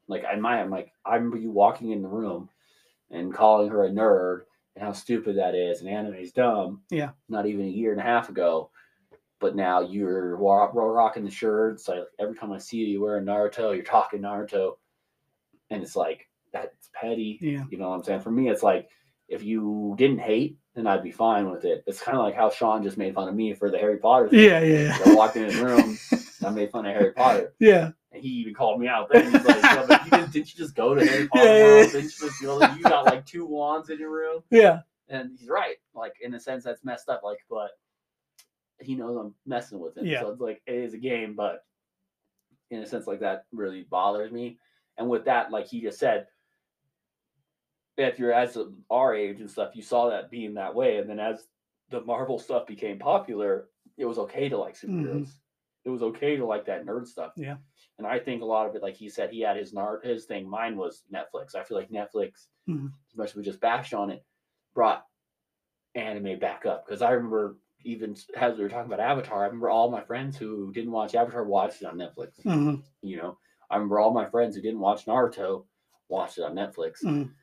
Like in my I'm like, I remember you walking in the room and calling her a nerd and how stupid that is and anime's dumb. Yeah. Not even a year and a half ago. But now you're wa- rocking the shirts. Like every time I see you, you're wearing Naruto, you're talking Naruto. And it's like, that's petty. Yeah. You know what I'm saying? For me, it's like if you didn't hate, then I'd be fine with it. It's kind of like how Sean just made fun of me for the Harry Potter thing. Yeah. Yeah. I walked in his room, and I made fun of Harry Potter, Yeah. And he even called me out. Then he's like, "Yo, but you didn't, didn't you just go to Harry Potter Yeah, yeah, yeah. Didn't you, just, you, know, you got like two wands in your room?" Yeah. And he's right. Like in a sense, that's messed up. Like, but he knows I'm messing with him. Yeah. So it's like it is a game, but in a sense, like that really bothers me. And with that, like he just said, if you're as our age and stuff, you saw that being that way, and then as the Marvel stuff became popular, it was okay to like superheroes. It was okay to like that nerd stuff. Mm-hmm. Yeah. And I think a lot of it, like he said, he had his nerd his thing. Mine was Netflix. I feel like Netflix, Mhm. as much as we just bashed on it, brought anime back up. Because I remember even as we were talking about Avatar, I remember all my friends who didn't watch Avatar watched it on Netflix. Mhm. You know, I remember all my friends who didn't watch Naruto watched it on Netflix. Mhm.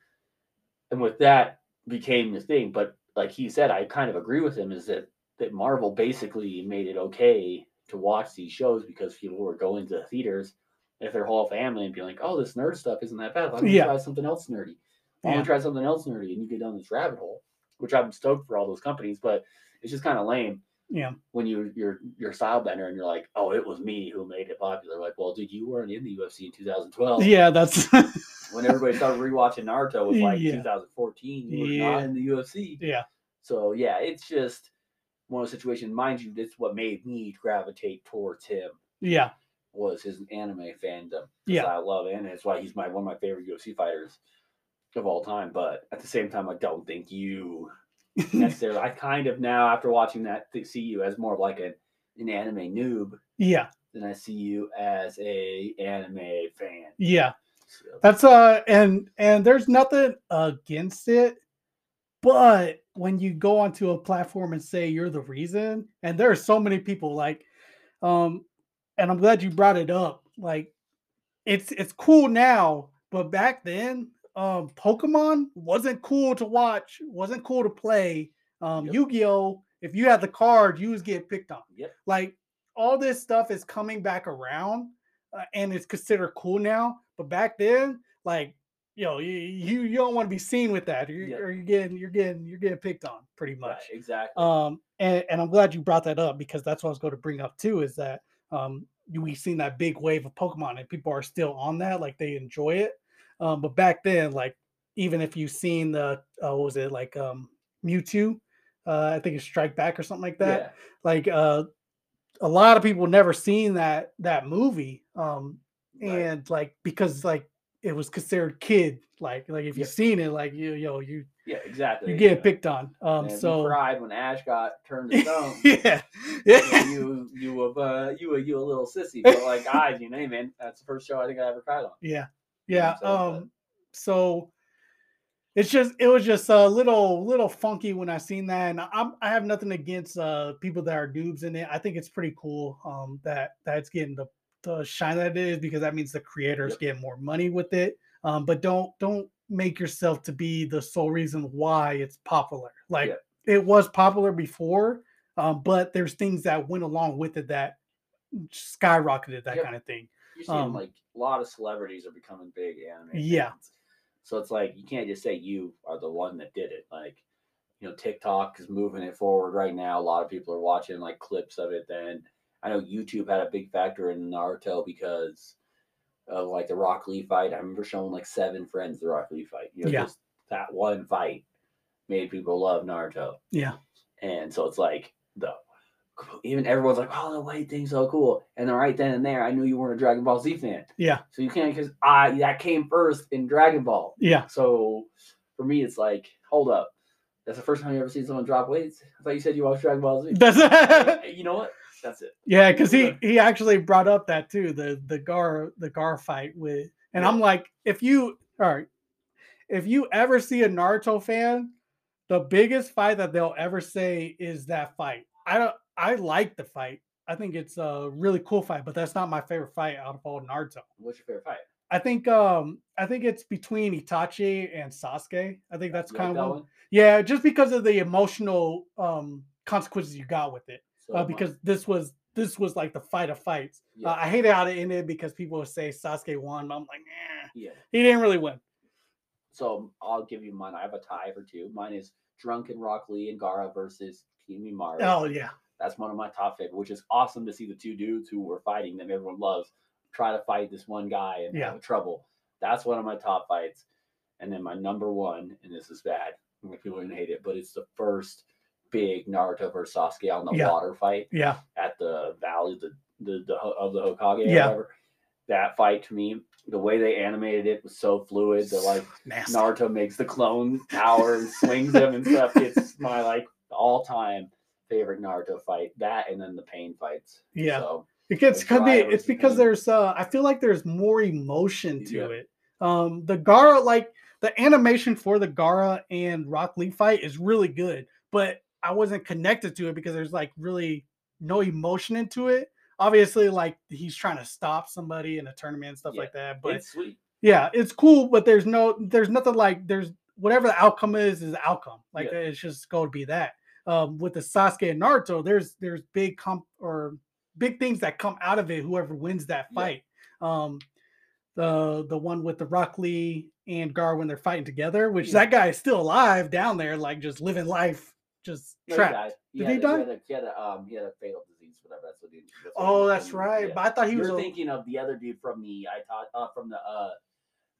And with that became the thing. But like he said, I kind of agree with him is that that Marvel basically made it okay to watch these shows because people were going to the theaters if their whole family and be like, oh, this nerd stuff isn't that bad. Don't we Yeah. try something else nerdy? Don't Yeah. we try something else nerdy? And you get down this rabbit hole, which I'm stoked for all those companies, but it's just kind of lame Yeah. when you you're you're Stylebender and you're like, oh, it was me who made it popular. Like, well, dude, you weren't in the UFC in 2012. Yeah. That's. When everybody started rewatching Naruto was like Yeah. 2014. You were Yeah. not in the UFC. yeah. So yeah, it's just one of those situations. Mind you, that's what made me gravitate towards him Yeah. was his anime fandom. Yeah. I love anime. That's why he's my one of my favorite UFC fighters of all time. But at the same time, I don't think you necessarily. I kind of now after watching that see you as more of like an an anime noob yeah. than I see you as a anime fan. Yeah. So, That's uh and and there's nothing against it, but when you go onto a platform and say you're the reason, and there are so many people like um and I'm glad you brought it up. Like it's it's cool now, but back then, um Pokemon wasn't cool to watch, wasn't cool to play. Um Yep. Yu-Gi-Oh! If you had the card, you was getting picked on Yep. like all this stuff is coming back around uh, and it's considered cool now but back then like yo you you, you don't want to be seen with that you're, Yeah. you're getting you're getting you're getting picked on pretty Right, much exactly. um and, and i'm glad you brought that up because that's what i was going to bring up too is that um you- we've seen that big wave of pokemon and people are still on that like they enjoy it um but back then like even if you've seen the uh, what was it like um mewtwo uh i think it's strike back or something like that yeah. like uh a lot of people never seen that that movie um Right. and like because like it was considered kid like like if you've seen it like you yo you Yeah, exactly. you get know. picked on um And so cried when Ash got turned to stone. yeah you yeah you you were uh, you were you a little sissy, but like I, you know, hey, man, that's the first show I think I ever cried on. yeah yeah what I'm? But- um so it's just it was just a little little funky when i seen that and i'm i have nothing against uh people that are noobs in it i think it's pretty cool um that that's getting the the shine that it is because that means the creators Yep. get more money with it. Um, but don't don't make yourself to be the sole reason why it's popular. Like Yep. it was popular before, um, but there's things that went along with it that skyrocketed that Yep. kind of thing. You're seeing Um, like a lot of celebrities are becoming big anime. Yeah. fans. So it's like you can't just say you are the one that did it. Like, you know, TikTok is moving it forward right now. A lot of people are watching like clips of it. Then I know YouTube had a big factor in Naruto because of like the Rock Lee fight. I remember showing like seven friends the Rock Lee fight. You know, Yeah. just that one fight made people love Naruto. Yeah. And so it's like the even everyone's like, oh, the white thing's so cool. And then right then and there, I knew you weren't a Dragon Ball Z fan. Yeah. So you can't because I that came first in Dragon Ball. Yeah. So for me, it's like, hold up. That's the first time you ever seen someone drop weights. I thought you said you watched Dragon Ball Z. That's you know what? That's it. Yeah, because he he actually brought up that too the the Gar the Gar fight with, and I'm like, if you all right, if you ever see a Naruto fan, the biggest fight that they'll ever say is that fight. I don't. I like the fight. I think it's a really cool fight, but that's not my favorite fight out of all Naruto. What's your favorite fight? I think um I think it's between Itachi and Sasuke. I think that's You kind like of that one. one? Yeah, just because of the emotional um consequences you got with it So uh, because this was this was like the fight of fights. Yeah. Uh, I hate how it ended because people would say Sasuke won, but I'm like, eh, yeah. he didn't really win. So I'll give you mine. I have a tie for two. Mine is Drunken Rock Lee and Gaara versus Kimimaro. Oh yeah, That's one of my top favorite, which is awesome to see the two dudes who were fighting them everyone loves try to fight this one guy and Yeah. have trouble. That's one of my top fights. And then my number one, and this is bad, people are gonna hate it, but it's the first big Naruto versus Sasuke on the Yeah. water fight yeah, at the valley the, the, the of the Hokage. Yeah. whatever. That fight to me, the way they animated it was so fluid. that like nasty. Naruto makes the clone tower and swings him and stuff. It's my like all time favorite Naruto fight. That and then the pain fights. Yeah. So It gets could be it's because there's uh I feel like there's more emotion to Yeah. it. Um the Gaara like the animation for the Gaara and Rock Lee fight is really good, but I wasn't connected to it because there's like really no emotion into it. Obviously, like he's trying to stop somebody in a tournament and stuff Yeah. like that. But it's yeah, it's cool, but there's no there's nothing like there's whatever the outcome is is the outcome. Like Yeah. it's just going to be that. Um with the Sasuke and Naruto, there's there's big comp or big things that come out of it whoever wins that Yeah. fight. Um the the one with the Rock Lee and Gar when they're fighting together, which Yeah. that guy is still alive down there, like just living life, just No, he trapped. Did he die? He had, a, he had a um he had a fatal disease, whatever. That's what he. That's what Oh, he- that's right. yeah. But I thought he was You're a- thinking of the other dude from the I thought uh, from the uh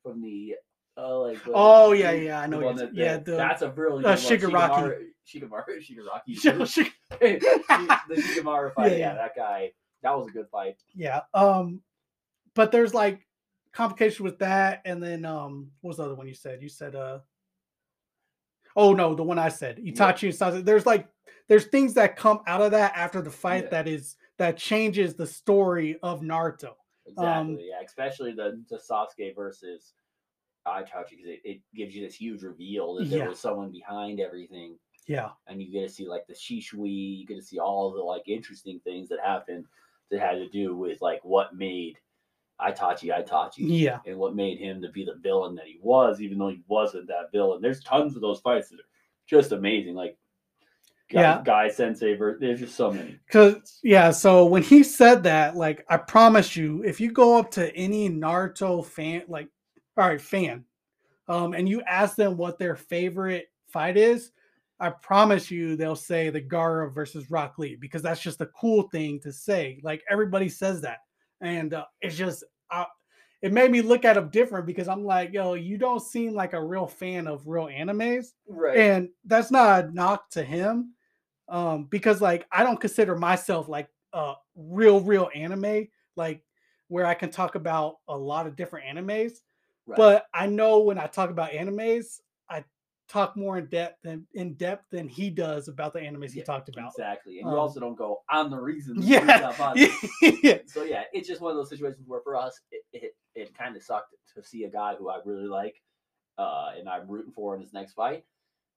from the uh like Oh, yeah, the- yeah, I know what one you're that- saying. Yeah, the- that's a really uh. Shigaraki. Shikamaru Shigaraki Shig- the Shikamaru fight. Yeah, Yeah, yeah. that guy. That was a good fight. Yeah. Um, but there's like complication with that, and then um, what was the other one you said? You said uh oh no, the one I said Itachi and Sasuke. There's like there's things that come out of that after the fight Yeah. that is that changes the story of Naruto. Exactly. Um, yeah, especially the the Sasuke versus Itachi because it, it gives you this huge reveal that there was someone behind everything, Yeah. and you get to see like the Shisui, you get to see all the like interesting things that happened that had to do with like what made Itachi Itachi. Yeah. And what made him to be the villain that he was, even though he wasn't that villain. There's tons of those fights that are just amazing. Like, Guy, Yeah. Guy Sensei, ver- there's just so many. Cause yeah, so when he said that, like I promise you, if you go up to any Naruto fan, like all right, fan, um, and you ask them what their favorite fight is, I promise you they'll say the Gaara versus Rock Lee because that's just a cool thing to say. Like everybody says that, and uh, it's just uh, it made me look at him different because I'm like, yo, you don't seem like a real fan of real animes Right. and that's not a knock to him um because like i don't consider myself like a real real anime like where i can talk about a lot of different animes Right. but i know when i talk about animes i talk more in depth than in depth than he does about the animes he Yeah, talked about Exactly. And Um, you also don't go, I'm the reason. yeah movie got popular." yeah So yeah, it's just one of those situations where for us, it it, it kind of sucked to see a guy who I really like, uh, and I'm rooting for in his next fight,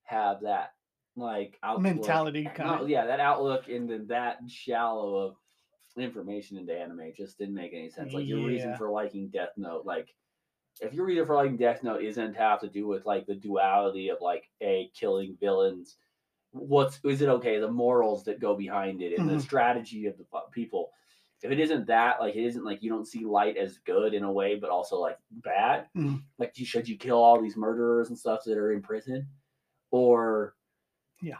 have that like outlook, Mentality no, kinda. yeah, that outlook, and then that shallow of information into anime. Just didn't make any sense. Like your reason for liking Death Note, like if your reason for liking Death Note isn't to have to do with like the duality of like a killing villains, what's is it okay? The morals that go behind it and the Mhm. strategy of the people. If it isn't that, like it isn't like you don't see light as good in a way, but also like bad. Mhm. Like you should you kill all these murderers and stuff that are in prison, or Yeah.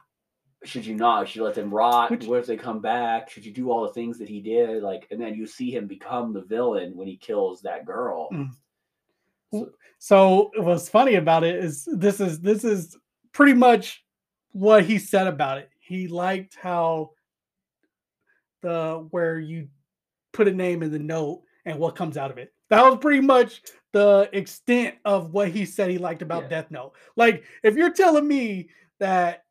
should you not? Should you let them rot? Which- what if they come back? Should you do all the things that he did? Like, and then you see him become the villain when he kills that girl. Mm. So what's funny about it is this is this is pretty much what he said about it. He liked how the where you put a name in the note and what comes out of it. That was pretty much the extent of what he said he liked about Yeah. Death Note. Like if you're telling me that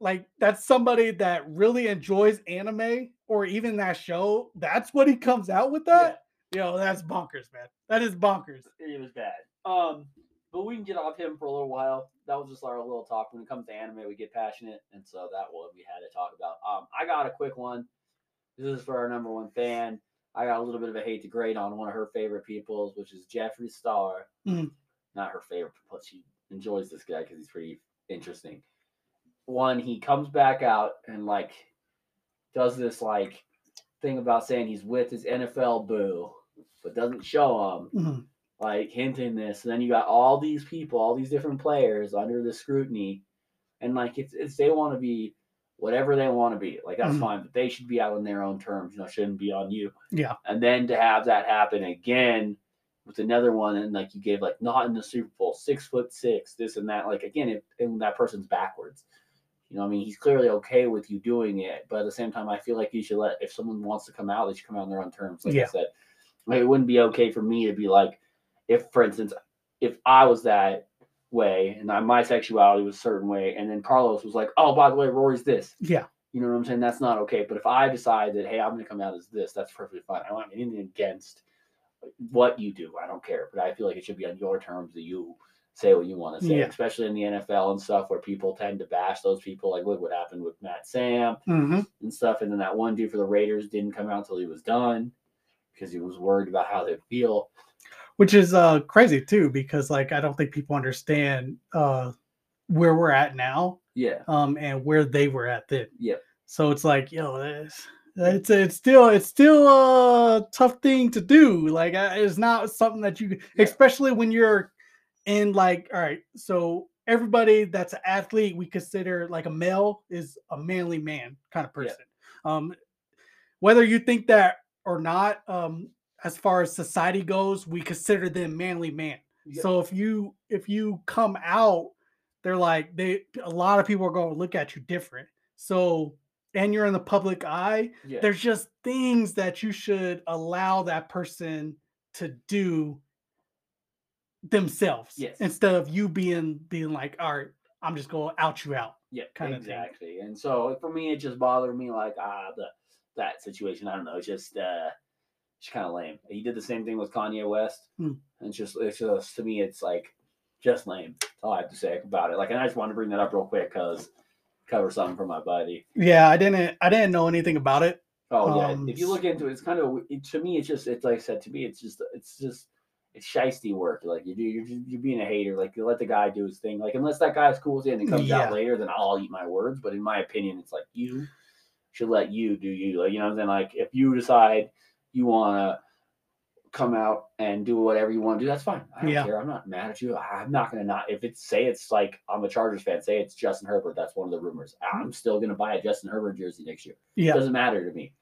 like that's somebody that really enjoys anime or even that show, that's what he comes out with that. Yo, that's bonkers, man. That is bonkers. it was bad. Um, but we can get off him for a little while. That was just our little talk. When it comes to anime, we get passionate, and so that what we had to talk about. Um, I got a quick one. This is for our number one fan. I got a little bit of a hate to grade on one of her favorite peoples, which is Jeffree Star. Mhm. Not her favorite, but she enjoys this guy because he's pretty interesting. One, he comes back out and like does this like thing about saying he's with his NFL boo, but doesn't show him Mhm. like hinting this. And then you got all these people, all these different players under the scrutiny, and like it's, it's they want to be whatever they want to be. Like that's Mhm. fine, but they should be out on their own terms. You know, shouldn't be on you. Yeah. And then to have that happen again with another one, and like you gave like not in the Super Bowl, six foot six, this and that. Like again, if and that person's backwards. You know, I mean, he's clearly okay with you doing it, but at the same time, I feel like you should let if someone wants to come out, they should come out on their own terms. Like Yeah. I said, like, it wouldn't be okay for me to be like, if for instance, if I was that way and I, my sexuality was a certain way, and then Carlos was like, oh, by the way, Rory's this. Yeah. You know what I'm saying? That's not okay. But if I decide that, hey, I'm going to come out as this, that's perfectly fine. I don't have anything against what you do. I don't care. But I feel like it should be on your terms that you say what you want to say, Yeah. especially in the NFL and stuff where people tend to bash those people. Like, look what happened with Matt Sam Mhm. and stuff. And then that one dude for the Raiders didn't come out until he was done because he was worried about how they feel. Which is uh crazy too, because like I don't think people understand uh where we're at now, Yeah. um, and where they were at then. Yeah. So it's like, yo, it's it's it's still it's still a tough thing to do. Like it's not something that you, Yeah. especially when you're in like, all right, so everybody that's an athlete we consider like a male is a manly man kind of Yeah. person. Um, whether you think that or not, um, as far as society goes, we consider them manly man. Yeah. So if you if you come out, they're like they a lot of people are going to look at you different. So and you're in the public eye, Yeah. there's just things that you should allow that person to do themselves Yes. instead of you being being like, all right, I'm just going to out you out. Yeah, kinda exactly. And so for me, it just bothered me like ah the that situation. I don't know. It's just uh, it's kind of lame. He did the same thing with Kanye West, Hmm. and it's just it's just to me, it's like just lame. That's all I have to say about it. Like, and I just wanted to bring that up real quick because cover something for my buddy. Yeah, I didn't I didn't know anything about it. Oh yeah, Um, if you look into it, it's kind of it, to me. It's just it's like I said to me. It's just it's just it's shisty work. Like you do, you're, you're being a hater. Like you let the guy do his thing. Like unless that guy's cool with it and it comes Yeah. out later, then I'll eat my words. But in my opinion, it's like you should let you do you. Like you know what I'm saying. Like if you decide you want to come out and do whatever you want to do, that's fine. I don't Yeah. care. I'm not mad at you. I'm not gonna not if it's say it's like I'm a Chargers fan. Say it's Justin Herbert. That's one of the rumors. I'm still gonna buy a Justin Herbert jersey next year. Yeah. Doesn't matter to me.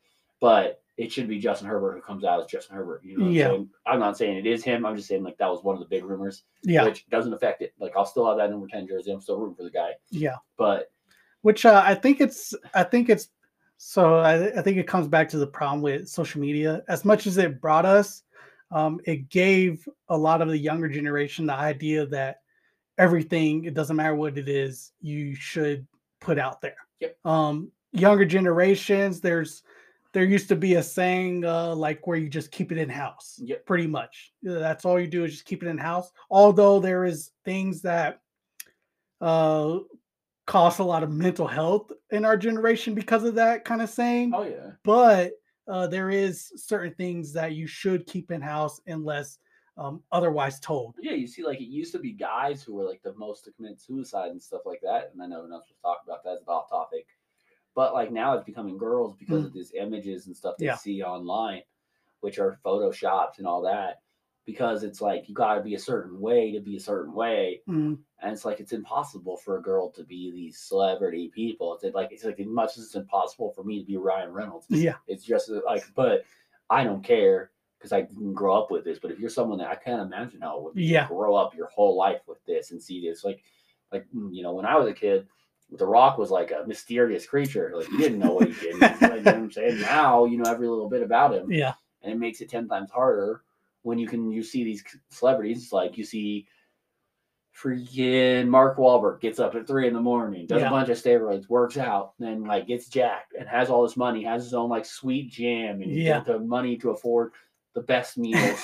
But it should be Justin Herbert who comes out as Justin Herbert. You know I'm Yeah. saying? I'm not saying it is him. I'm just saying like that was one of the big rumors, Yeah. which doesn't affect it. Like I'll still have that number 10 jersey. I'm still rooting for the guy. Yeah. But which uh, I think it's I think it's so I, I think it comes back to the problem with social media. As much as it brought us, um, it gave a lot of the younger generation the idea that everything it doesn't matter what it is you should put out there. Yep. Um, younger generations, there's there used to be a saying uh, like where you just keep it in house. Yep. Pretty much, that's all you do is just keep it in house. Although there is things that uh cost a lot of mental health in our generation because of that kind of saying oh yeah. but uh, there is certain things that you should keep in house unless um, otherwise told. Yeah, you see, like it used to be guys who were like the most to commit suicide and stuff like that. And I know we're not supposed to talk about that; it's off topic. But like now, it's becoming girls because Mm. of these images and stuff they Yeah. see online, which are photoshopped and all that. Because it's like you got to be a certain way to be a certain way, Mm, and it's like it's impossible for a girl to be these celebrity people. It's like it's like as much as it's impossible for me to be Ryan Reynolds. yeah, It's just uh, like, but I don't care because I didn't grow up with this. But if you're someone that I can't imagine how it would Yeah. grow up your whole life with this and see this, like, like mm, you know, when I was a kid, The Rock was like a mysterious creature. Like you didn't know what he did. like, you know what I'm saying? Now you know every little bit about him, yeah, and it makes it ten times harder when you can you see these celebrities like you see. Freaking Mark Wahlberg gets up at three in the morning, does Yeah. a bunch of steroids, works out, then like gets jacked and has all this money, has his own like sweet jam and Yeah. the money to afford the best meals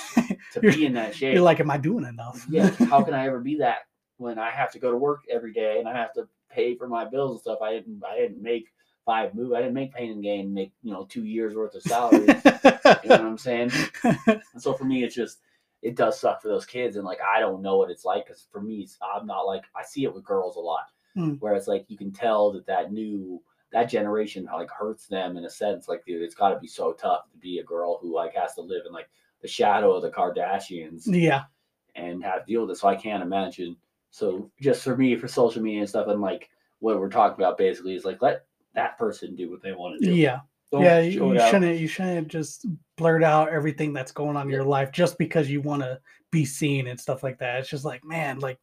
to be in that shape. you're like, am I doing enough? yeah, how can I ever be that when I have to go to work every day and I have to pay for my bills and stuff? I didn't I didn't make five move. I didn't make pain and gain make you know two years worth of salary. you know what I'm saying? And so for me, it's just it does suck for those kids, and like I don't know what it's like because for me, I'm not like I see it with girls a lot, Mm. where it's like you can tell that that new that generation like hurts them in a sense. Like, dude, it's got to be so tough to be a girl who like has to live in like the shadow of the Kardashians yeah, and have to deal with it. So I can't imagine. So just for me, for social media and stuff, and like what we're talking about basically is like let that person do what they want to do. yeah, Don't yeah. You, you shouldn't you shouldn't just blurt out everything that's going on in your life just because you want to be seen and stuff like that. It's just like, man, like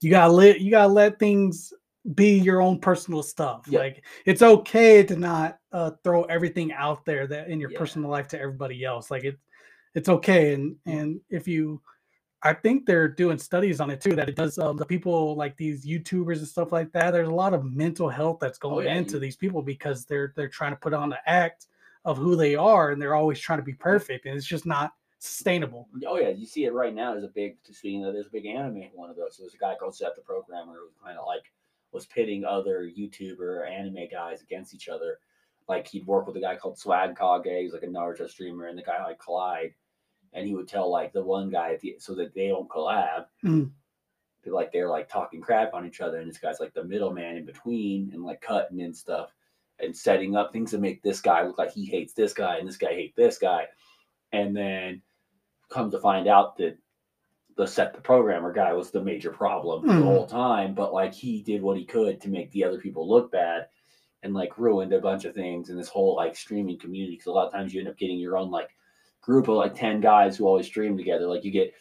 you gotta let you gotta let things be your own personal stuff. Yeah. Like it's okay to not uh, throw everything out there that in your Yeah. personal life to everybody else. Like it, it's okay. And and if you, I think they're doing studies on it too. That it does um, the people like these YouTubers and stuff like that. There's a lot of mental health that's going Oh, yeah, into you- these people because they're they're trying to put on the act of who they are and they're always trying to be perfect and it's just not sustainable. Oh yeah, you see it right now. There's a big speaking of there's a big anime one of those. So There's a guy called Seth the Programmer who kind of like was pitting other YouTuber anime guys against each other. Like he'd work with a guy called Swag Kage, he's like a Naruto streamer, and the guy like Collide, and he would tell like the one guy at the, so that they don't collab. Mm. like they're like talking crap on each other, and this guy's like the middleman in between and like cutting and stuff and setting up things to make this guy look like he hates this guy and this guy hate this guy, and then come to find out that the Seth the programmer guy was the major problem Mhm. the whole time, but like he did what he could to make the other people look bad and like ruined a bunch of things in this whole like streaming community. Because a lot of times you end up getting your own like group of like 10 guys who always stream together. Like you get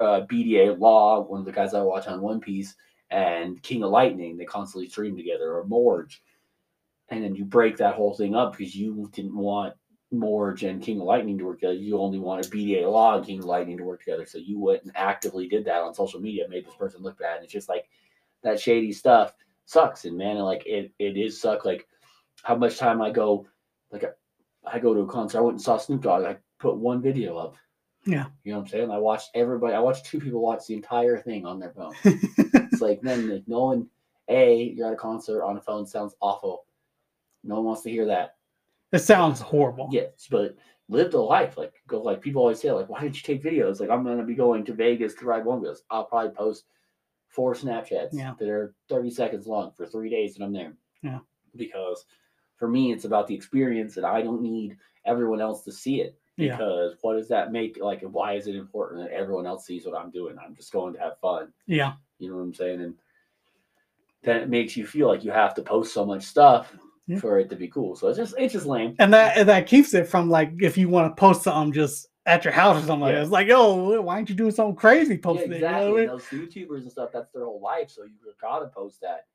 uh, BDA Law, one of the guys I watch on One Piece, and King of Lightning, they constantly stream together, or Morge. And then you break that whole thing up because you didn't want Morge and King of Lightning to work together. You only wanted BDA Law and King of Lightning to work together. So you went and actively did that on social media, made this person look bad. And it's just like that shady stuff sucks. And man, like it, it is suck. Like how much time I go, like I go to a concert. I went and saw Snoop Dogg. I put one video up. Yeah. You know what I'm saying? I watched everybody. I watched two people watch the entire thing on their phone. it's like then like, no one. A, you're at a concert on a phone. Sounds awful. No one wants to hear that. it sounds horrible. Yes, but live the life. Like go. Like people always say, like, why didn't you take videos? Like I'm gonna be going to Vegas to ride one of those. I'll probably post four Snapchats Yeah. that are 30 seconds long for three days, and I'm there. Yeah. Because for me, it's about the experience, and I don't need everyone else to see it. Yeah. Because what does that make? Like, why is it important that everyone else sees what I'm doing? I'm just going to have fun. Yeah. You know what I'm saying? And then it makes you feel like you have to post so much stuff Yeah. for it to be cool. So it's just it's just lame. And that and that keeps it from like if you want to post something just at your house or something like Yeah. that. It's like, yo, why aren't you doing something crazy Yeah, posting it? You know exactly. I mean? Those YouTubers and stuff, that's their whole life. So you gotta post that.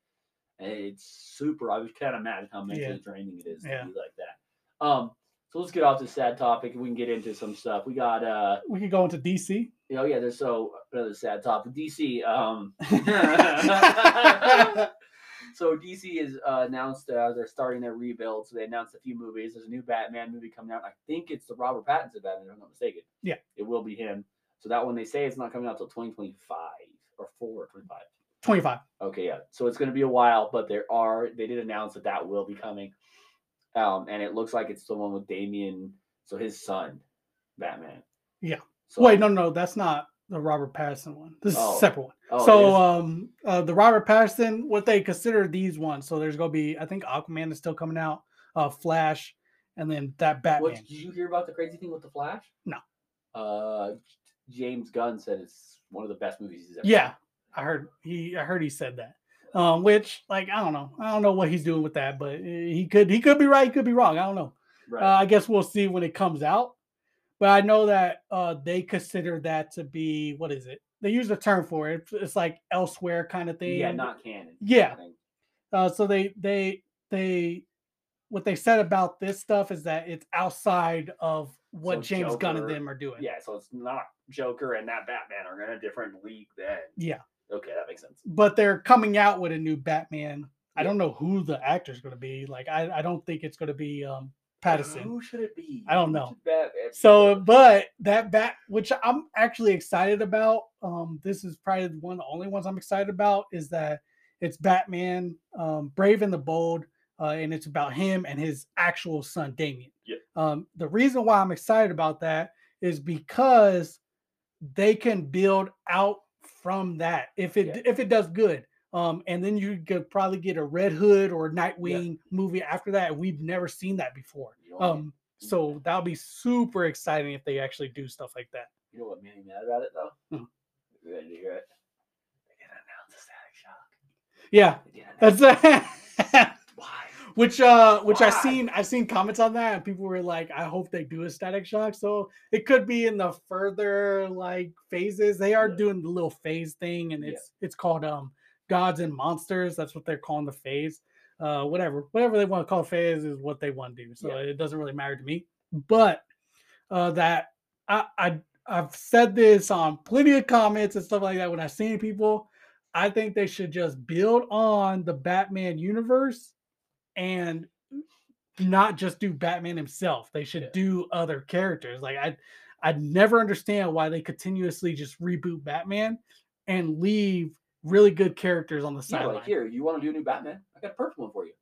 It's super. I can't imagine how mentally Yeah. draining it is Yeah. to be like that. Um, so let's get off this sad topic we can get into some stuff. We got uh We could go into DC. you know, yeah, there's so another sad topic. DC, um so DC is uh, announced uh, they're starting their rebuild. So they announced a few movies. There's a new Batman movie coming out. I think it's the Robert Pattinson Batman, if I'm not mistaken. Yeah. It will be him. So that one they say it's not coming out till 2025 or 4 or 25. 25. Okay, yeah. So it's going to be a while, but there are they did announce that that will be coming. Um, and it looks like it's the one with Damian, so his son, Batman. Yeah. So, Wait, no, no, that's not the Robert Pattinson one. This is Oh. a separate one. oh, so um uh the Robert Pattinson, what they consider these ones. So there's gonna be I think Aquaman is still coming out, uh Flash, and then that Batman. What, did you hear about the crazy thing with the Flash? No. Uh, James Gunn said it's one of the best movies he's ever. Yeah, I heard he I heard he said that. Um, which like I don't know. I don't know what he's doing with that, but he could he could be right, he could be wrong. I don't know. Right. Uh, I guess we'll see when it comes out. But I know that uh, they consider that to be what is it? They use a term for it. It's, it's like elsewhere kind of thing. yeah, not canon. Yeah. Uh, so they they they what they said about this stuff is that it's outside of what So James Gunn and them are doing. Yeah, so it's not Joker and that Batman are in a different league then. Yeah. Okay, that makes sense. But they're coming out with a new Batman. I don't know who the actor's going to be. Like I, I don't think it's going to be um Pattinson. Who should it be? I don't know. Batman? So, but that bat, which I'm actually excited about, um, this is probably one of the only ones I'm excited about, is that it's Batman, um, Brave and the Bold, uh, and it's about him and his actual son Damian. Yeah. Um, the reason why I'm excited about that is because they can build out from that if it Yeah. if it does good. Um, and then you could probably get a Red Hood or Nightwing movie after that. We've never seen that before. You know, Um, so that'll be super exciting if they actually do stuff like that. you know what made me mad about it though? Hmm. You ready to hear it? They didn't announce a Static Shock. Yeah, that's why. which uh which I Why? seen I've seen comments on that and people were like, I hope they do a static shock. So it could be in the further like phases. They are Yeah. doing the little phase thing, and Yeah. it's it's called um gods and monsters. That's what they're calling the phase. Uh whatever, whatever they want to call phase is what they want to do. So Yeah. it doesn't really matter to me. But uh that I I I've said this on plenty of comments and stuff like that when I've seen people. I think they should just build on the Batman universe and not just do Batman himself. They should Yeah. do other characters. Like I I'd never understand why they continuously just reboot Batman and leave really good characters on the Yeah, sideline. like here, you want to do a new Batman? I got a perfect one for you.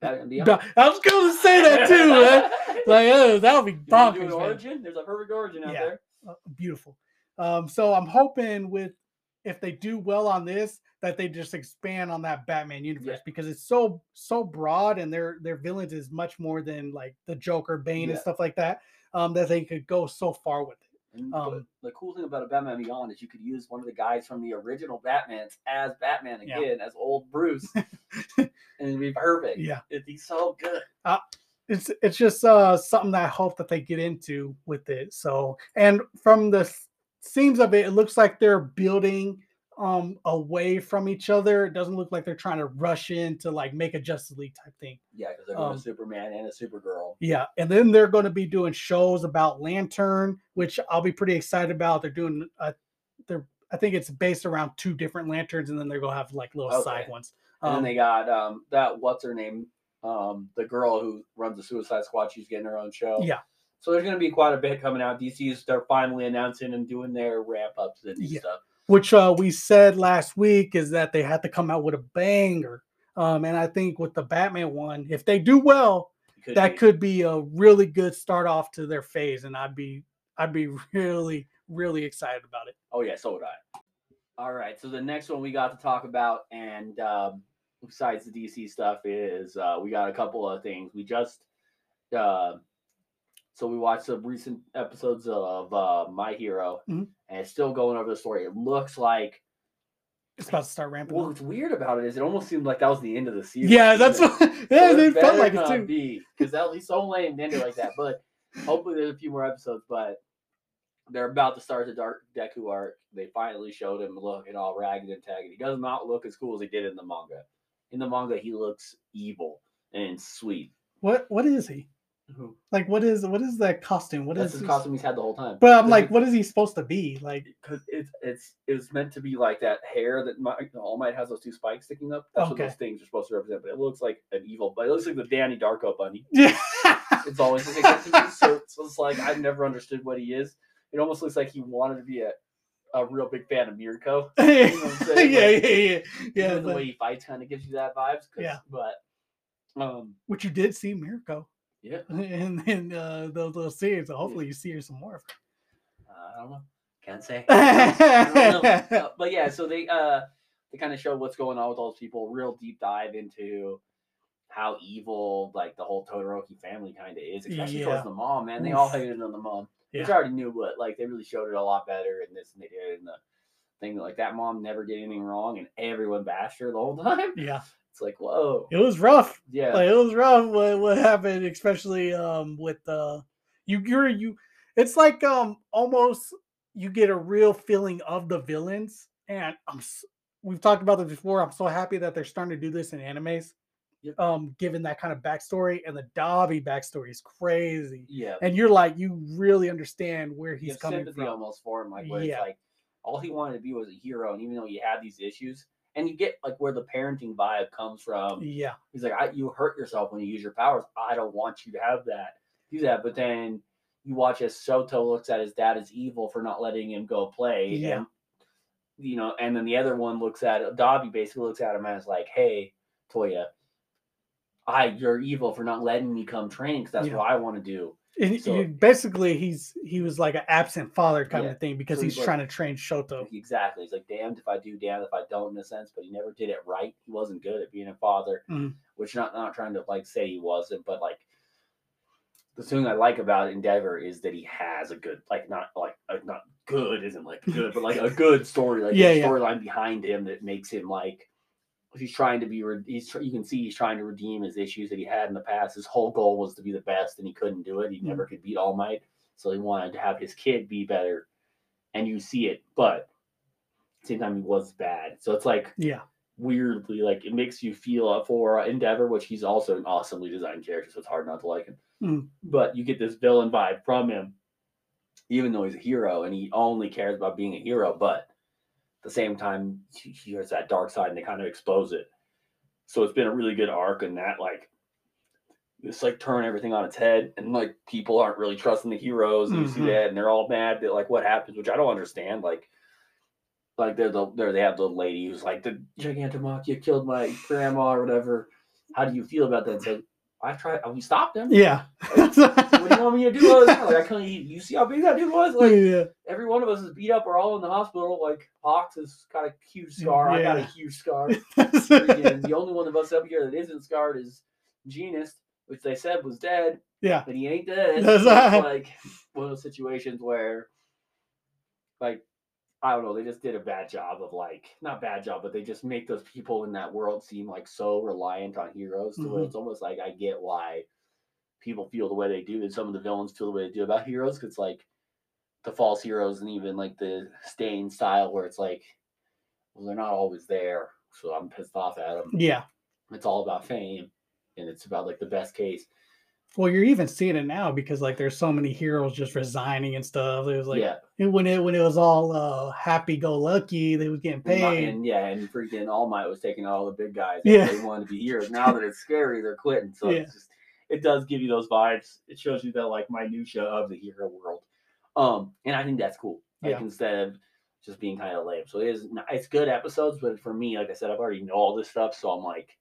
Beyond. I was going to say that too. man. Like, oh, that would be bonkers. origin? There's a perfect origin out Yeah. there. Uh, beautiful. Um, so I'm hoping with if they do well on this, that they just expand on that Batman universe Yeah. because it's so so broad and their their villains is much more than like the Joker, Bane, and stuff like that. Um, that they could go so far with it. And, Um, the cool thing about a Batman Beyond is you could use one of the guys from the original Batmans as Batman Yeah. again, as old Bruce, and it'd be perfect. Yeah. it'd be so good. it's it's just uh something that I hope that they get into with it. So and from the s- seams of it, it looks like they're building um away from each other. It doesn't look like they're trying to rush in to like make a Justice League type thing. Yeah, because they're going Um, to Superman and a Supergirl. Yeah, and then they're going to be doing shows about Lantern, which I'll be pretty excited about. They're doing uh they're I think it's based around two different lanterns, and then they're gonna have like little side Okay. ones. And then Um, they got um that what's her name, um the girl who runs the Suicide Squad. She's getting her own show. Yeah. So there's going to be quite a bit coming out. DC's they're finally announcing and doing their ramp ups and Yeah. stuff. which uh, we said last week is that they had to come out with a banger. Um, and I think with the Batman one, if they do well, Could that be. could be a really good start off to their phase, and I'd be I'd be really really excited about it. Oh yeah, so would I. All right, so the next one we got to talk about, and um, besides the DC stuff, is uh, we got a couple of things. We just uh, so we watched some recent episodes of uh, My Hero, Mhm. and it's still going over the story. It looks like It's about to start ramping. well, what's weird about it is it almost seemed like that was the end of the season. Yeah, that's what. Yeah, So it felt like it too. Be because at least be so lame to end like that. But hopefully there's a few more episodes. But they're about to start the Dark Deku arc. They finally showed him looking all ragged and tagged. He does not look as cool as he did in the manga. In the manga, he looks evil and sweet. What what is he? Like what is what is that costume? What is That's his his- costume he's had the whole time. But I'm like, what is he supposed to be? Like, because it's it's it's meant to be like that hair that my, All Might has those two spikes sticking up. That's Okay. what those things are supposed to represent. But it looks like an evil. But it looks like the Danny Darko bunny. yeah, It's always like that to me. So, so it's like I've never understood what he is. It almost looks like he wanted to be a, a real big fan of Mirko. yeah, know what I'm saying? yeah, Like, yeah, yeah, yeah. The but- way he fights kind of gives you that vibes. Yeah. But um, which you did see Mirko. Yeah. and then uh, those little scenes. So hopefully you see her some more. I don't know. Can't say. don't know. Uh, but yeah, so they uh they kind of show what's going on with all those people. Real deep dive into how evil like the whole Todoroki family kind of is, especially Yeah. towards the mom. Man, they all hated on the mom, which I already knew, but like they really showed it a lot better in this than they did in the thing. Like that mom never did anything wrong, and everyone bashed her the whole time. yeah, It's like whoa, it was rough. yeah, Like it was rough what, what happened, especially um with uh you you're you it's like um almost you get a real feeling of the villains and I'm we've talked about this before. I'm so happy that they're starting to do this in animes. Yep. Um, given that kind of backstory and the Dabi backstory is crazy. yeah. And you're like, you really understand where he's coming from. almost for him, like where Yeah. it's like all he wanted to be was a hero, and even though he had these issues, and you get like where the parenting vibe comes from. Yeah. He's like, I, you hurt yourself when you use your powers. I don't want you to have that. Do that. But then you watch as Shoto looks at his dad as evil for not letting him go play. Yeah. And, you know, and then the other one looks at Dabi basically looks at him as like, hey, Toya, I you're evil for not letting me come train because that's Yeah. what I want to do. And So- basically he's he was like an absent father kind Yeah. of thing because he's like- trying to train Shoto. Exactly. He's like, damned if I do, damned if I don't, in a sense. But he never did it right. He wasn't good at being a father, Mhm. which not not trying to like say he wasn't, but like the thing I like about Endeavor is that he has a good, like not like not good isn't like good, but like a good story, like Yeah, a yeah. storyline behind him that makes him like he's trying to be he's you can see he's trying to redeem his issues that he had in the past. His whole goal was to be the best, and he couldn't do it. He Mhm. never could beat All Might, so he wanted to have his kid be better, and you see it, but at the same time he was bad. So it's like Yeah. weirdly like it makes you feel for Endeavor, which he's also an awesomely designed character, so it's hard not to like him. Mm. But you get this villain vibe from him, even though he's a hero and he only cares about being a hero. But the same time, he, has that dark side, and they kind of expose it. So it's been a really good arc, and that like it's like turn everything on its head, and like people aren't really trusting the heroes, and you see Mhm. that, and they're all mad that like what happens, which I don't understand. Like like they're the there they have the lady who's like the Gigantomachia killed my grandma or whatever. How do you feel about that? It's like I tried. We stopped him. Yeah. What do you want me to do? other than that? Like I couldn't. Eat. You see how big that dude was? Like yeah. every one of us is beat up. We're all in the hospital. Like Hawks has got a huge scar. I got a huge scar. The only one of us up here that isn't scarred is Jeanist, which they said was dead, yeah. but he ain't dead. That's it's like one of those situations where, like, I don't know, they just did a bad job of like, not bad job, but they just make those people in that world seem like so reliant on heroes to where Mhm. it's almost like I get why people feel the way they do, and some of the villains feel the way they do about heroes. Cause like the false heroes and even like the stain style where it's like, well, they're not always there. So I'm pissed off at them. Yeah. It's all about fame and it's about like the best case. Well, you're even seeing it now because like there's so many heroes just resigning and stuff. It was like yeah. when it when it was all uh happy go lucky, they was getting paid. and yeah, and freaking All Might was taking all the big guys. Yeah. Yeah. They wanted to be heroes. Now that it's scary, they're quitting. So Yeah. it's just it does give you those vibes. It shows you the like minutia of the hero world. Um, and I think that's cool. Like Yeah. instead of just being kind of lame. So it is it's good episodes, but for me, like I said, I've already know all this stuff. So I'm like,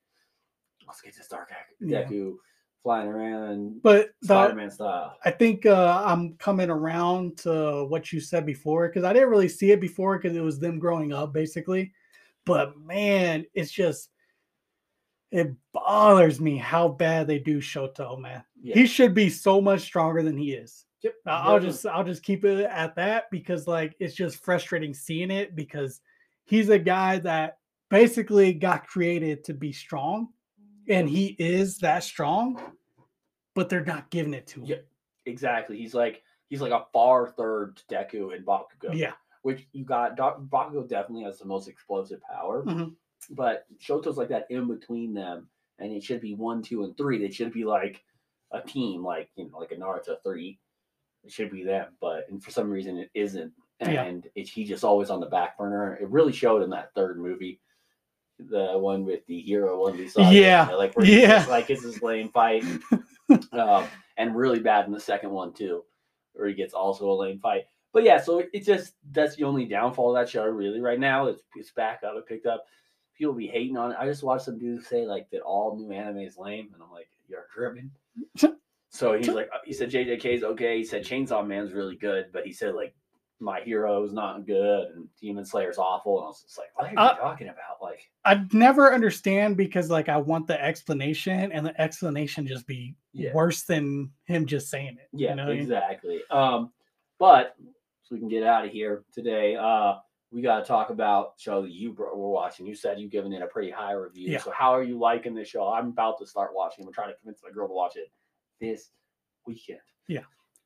let's get this Dark Ek- Yeah. Deku flying around But Spider-Man style. I think uh, I'm coming around to what you said before because I didn't really see it before because it was them growing up basically. But man, it's just it bothers me how bad they do Shoto, man. Yeah. He should be so much stronger than he is. Yep. I'll definitely. just I'll just keep it at that because like it's just frustrating seeing it because he's a guy that basically got created to be strong and he is that strong, but they're not giving it to him. Yeah. exactly. He's like he's like a far third to Deku and Bakugo. Yeah. which you got Bakugo definitely has the most explosive power, Mhm. But Shoto's like that in between them, and it should be one, two, and three. They should be like a team, like you know, like a Naruto three. It should be them, but and for some reason it isn't, Yeah. and it, he just always on the back burner. It really showed in that third movie, the one with the hero one we saw. Yeah. like where Yeah. just, like it's his lame fight, um, and really bad in the second one too, where he gets also a lame fight. But yeah, so it just that's the only downfall of that show really right now. It's it's back up, it picked up. People be hating on it. I just watched some dude say like that all new anime is lame, and I'm like, you're tripping. So he's like, he said JJK is okay. He said Chainsaw Man's really good, but he said like My Hero is not good and Demon Slayer's awful. And I was just like, what are you Uh, talking about? Like, I never understand because like I want the explanation, and the explanation just be Yeah. worse than him just saying it. yeah, you know what I mean? exactly. Um, but so we can get out of here today. Uh, we got to talk about show that you were watching. You said you've given it a pretty high review. Yeah. So how are you liking this show? I'm about to start watching. I'm trying to convince my girl to watch it this weekend. Yeah.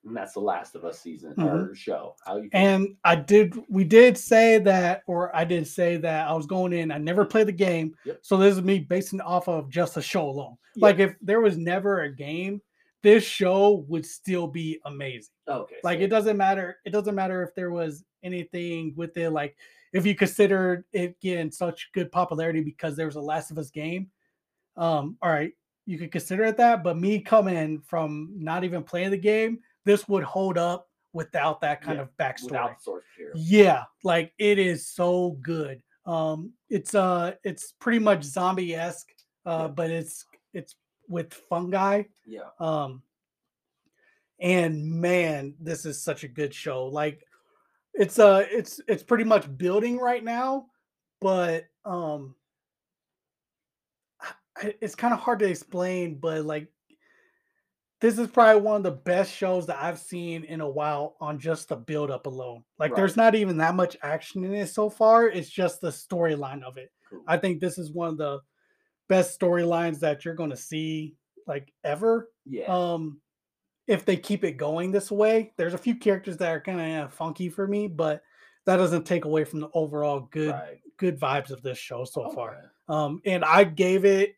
and that's the Last of Us season Mhm. or show. How you? And I did, we did say that, or I did say that I was going in. I never played the game, Yep. so this is me basing off of just the show alone. Yeah. Like if there was never a game, this show would still be amazing. okay, Like so- it doesn't matter. It doesn't matter if there was anything with it. Like if you considered it getting such good popularity because there was a Last of Us game. Um, all right, you could consider it that. But me coming from not even playing the game, this would hold up without that kind Yeah, of backstory. without source material. Yeah, like it is so good. Um, it's uh, it's pretty much zombie esque, uh, Yeah. but it's it's with fungi. Yeah, Um, and man, this is such a good show. Like, it's uh, it's it's pretty much building right now, but um, I- it's kind of hard to explain. But like, this is probably one of the best shows that I've seen in a while on just the build up alone. Like, there's not even that much action in it so far. It's just the storyline of it. cool. I think this is one of the best storylines that you're going to see like ever yeah, um if they keep it going this way there's a few characters that are kind of funky for me but that doesn't take away from the overall good right. good vibes of this show so far um and i gave it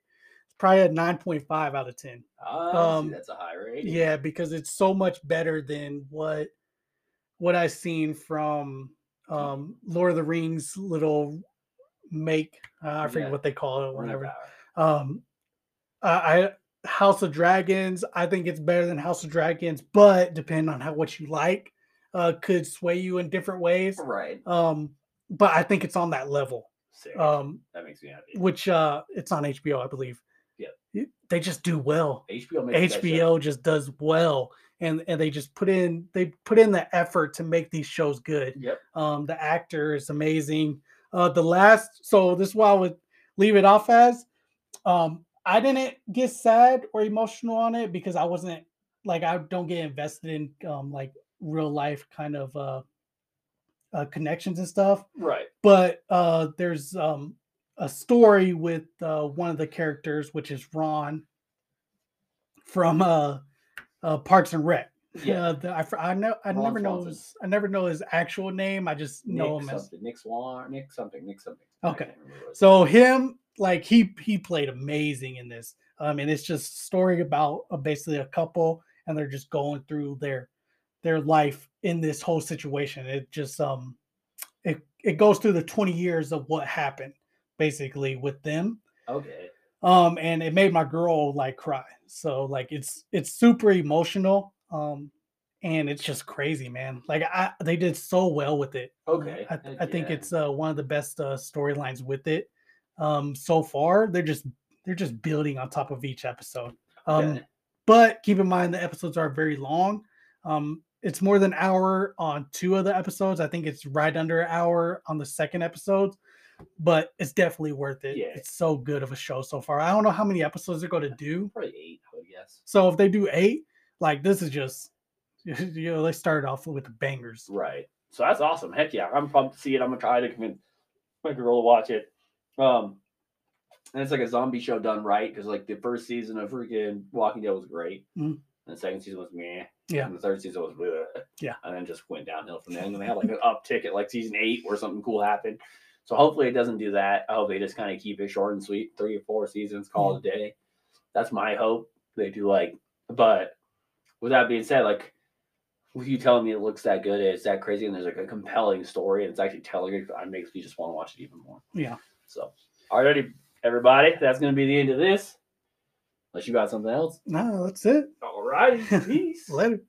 probably a 9.5 out of 10 Ah, see, Um, that's a high rating. yeah because it's so much better than what what i've seen from um lord of the rings little make uh, i forget Yeah. what they call it or whatever. Um I, I house of dragons i think it's better than house of dragons but depending on how what you like uh could sway you in different ways Right. um but i think it's on that level Sick. um that makes me happy. which uh it's on hbo i believe Yeah. They just do well HBO makes the best show. hbo just does well and and they just put in they put in the effort to make these shows good Yep. um, the actor is amazing. Uh, the last, so this is what I would leave it off as. Um, I didn't get sad or emotional on it because I wasn't like I don't get invested in um, like real life kind of uh, uh, connections and stuff. Right. But uh, there's um, a story with uh, one of the characters, which is Ron from uh, uh, Parks and Rec. Yeah. Uh, the, I, I know I Ron never know his I never know his actual name. I just know Nick him as something. Nick Swan. Nick something. Nick something. Okay. can't remember what it so him like he he played amazing in this. Um, and it's just a story about uh, basically a couple and they're just going through their their life in this whole situation. It just um it it goes through the 20 years of what happened basically with them. Okay. um and it made my girl like cry so like it's it's super emotional um and it's just crazy man like i they did so well with it Okay. i, I think yeah. it's uh, one of the best uh, storylines with it um so far they're just they're just building on top of each episode um Okay. but keep in mind the episodes are very long um it's more than an hour on two of the episodes i think it's right under an hour on the second episode but it's definitely worth it Yeah. it's so good of a show so far i don't know how many episodes they're going to do probably eight. I would guess. so if they do eight like this is just you know they started off with the bangers Right. So that's awesome. Heck yeah. I'm pumped to see it. I'm gonna try to convince my girl to watch it. Um, and it's like a zombie show done right because like the first season of freaking Walking Dead was great, Mhm. and the second season was meh. Yeah. And the third season was bleh. Yeah. And then just went downhill from there. And then they had like an uptick at like season eight where something cool happened. So hopefully it doesn't do that. I hope they just kind of keep it short and sweet, three or four seasons, call it a day. That's my hope. They do like, but with that being said, like with you telling me it looks that good, it's that crazy, and there's like a compelling story, and it's actually telling it, it makes me just want to watch it even more. yeah So, alrighty, everybody, that's gonna be the end of this. Unless you got something else. no that's it Alrighty, peace. later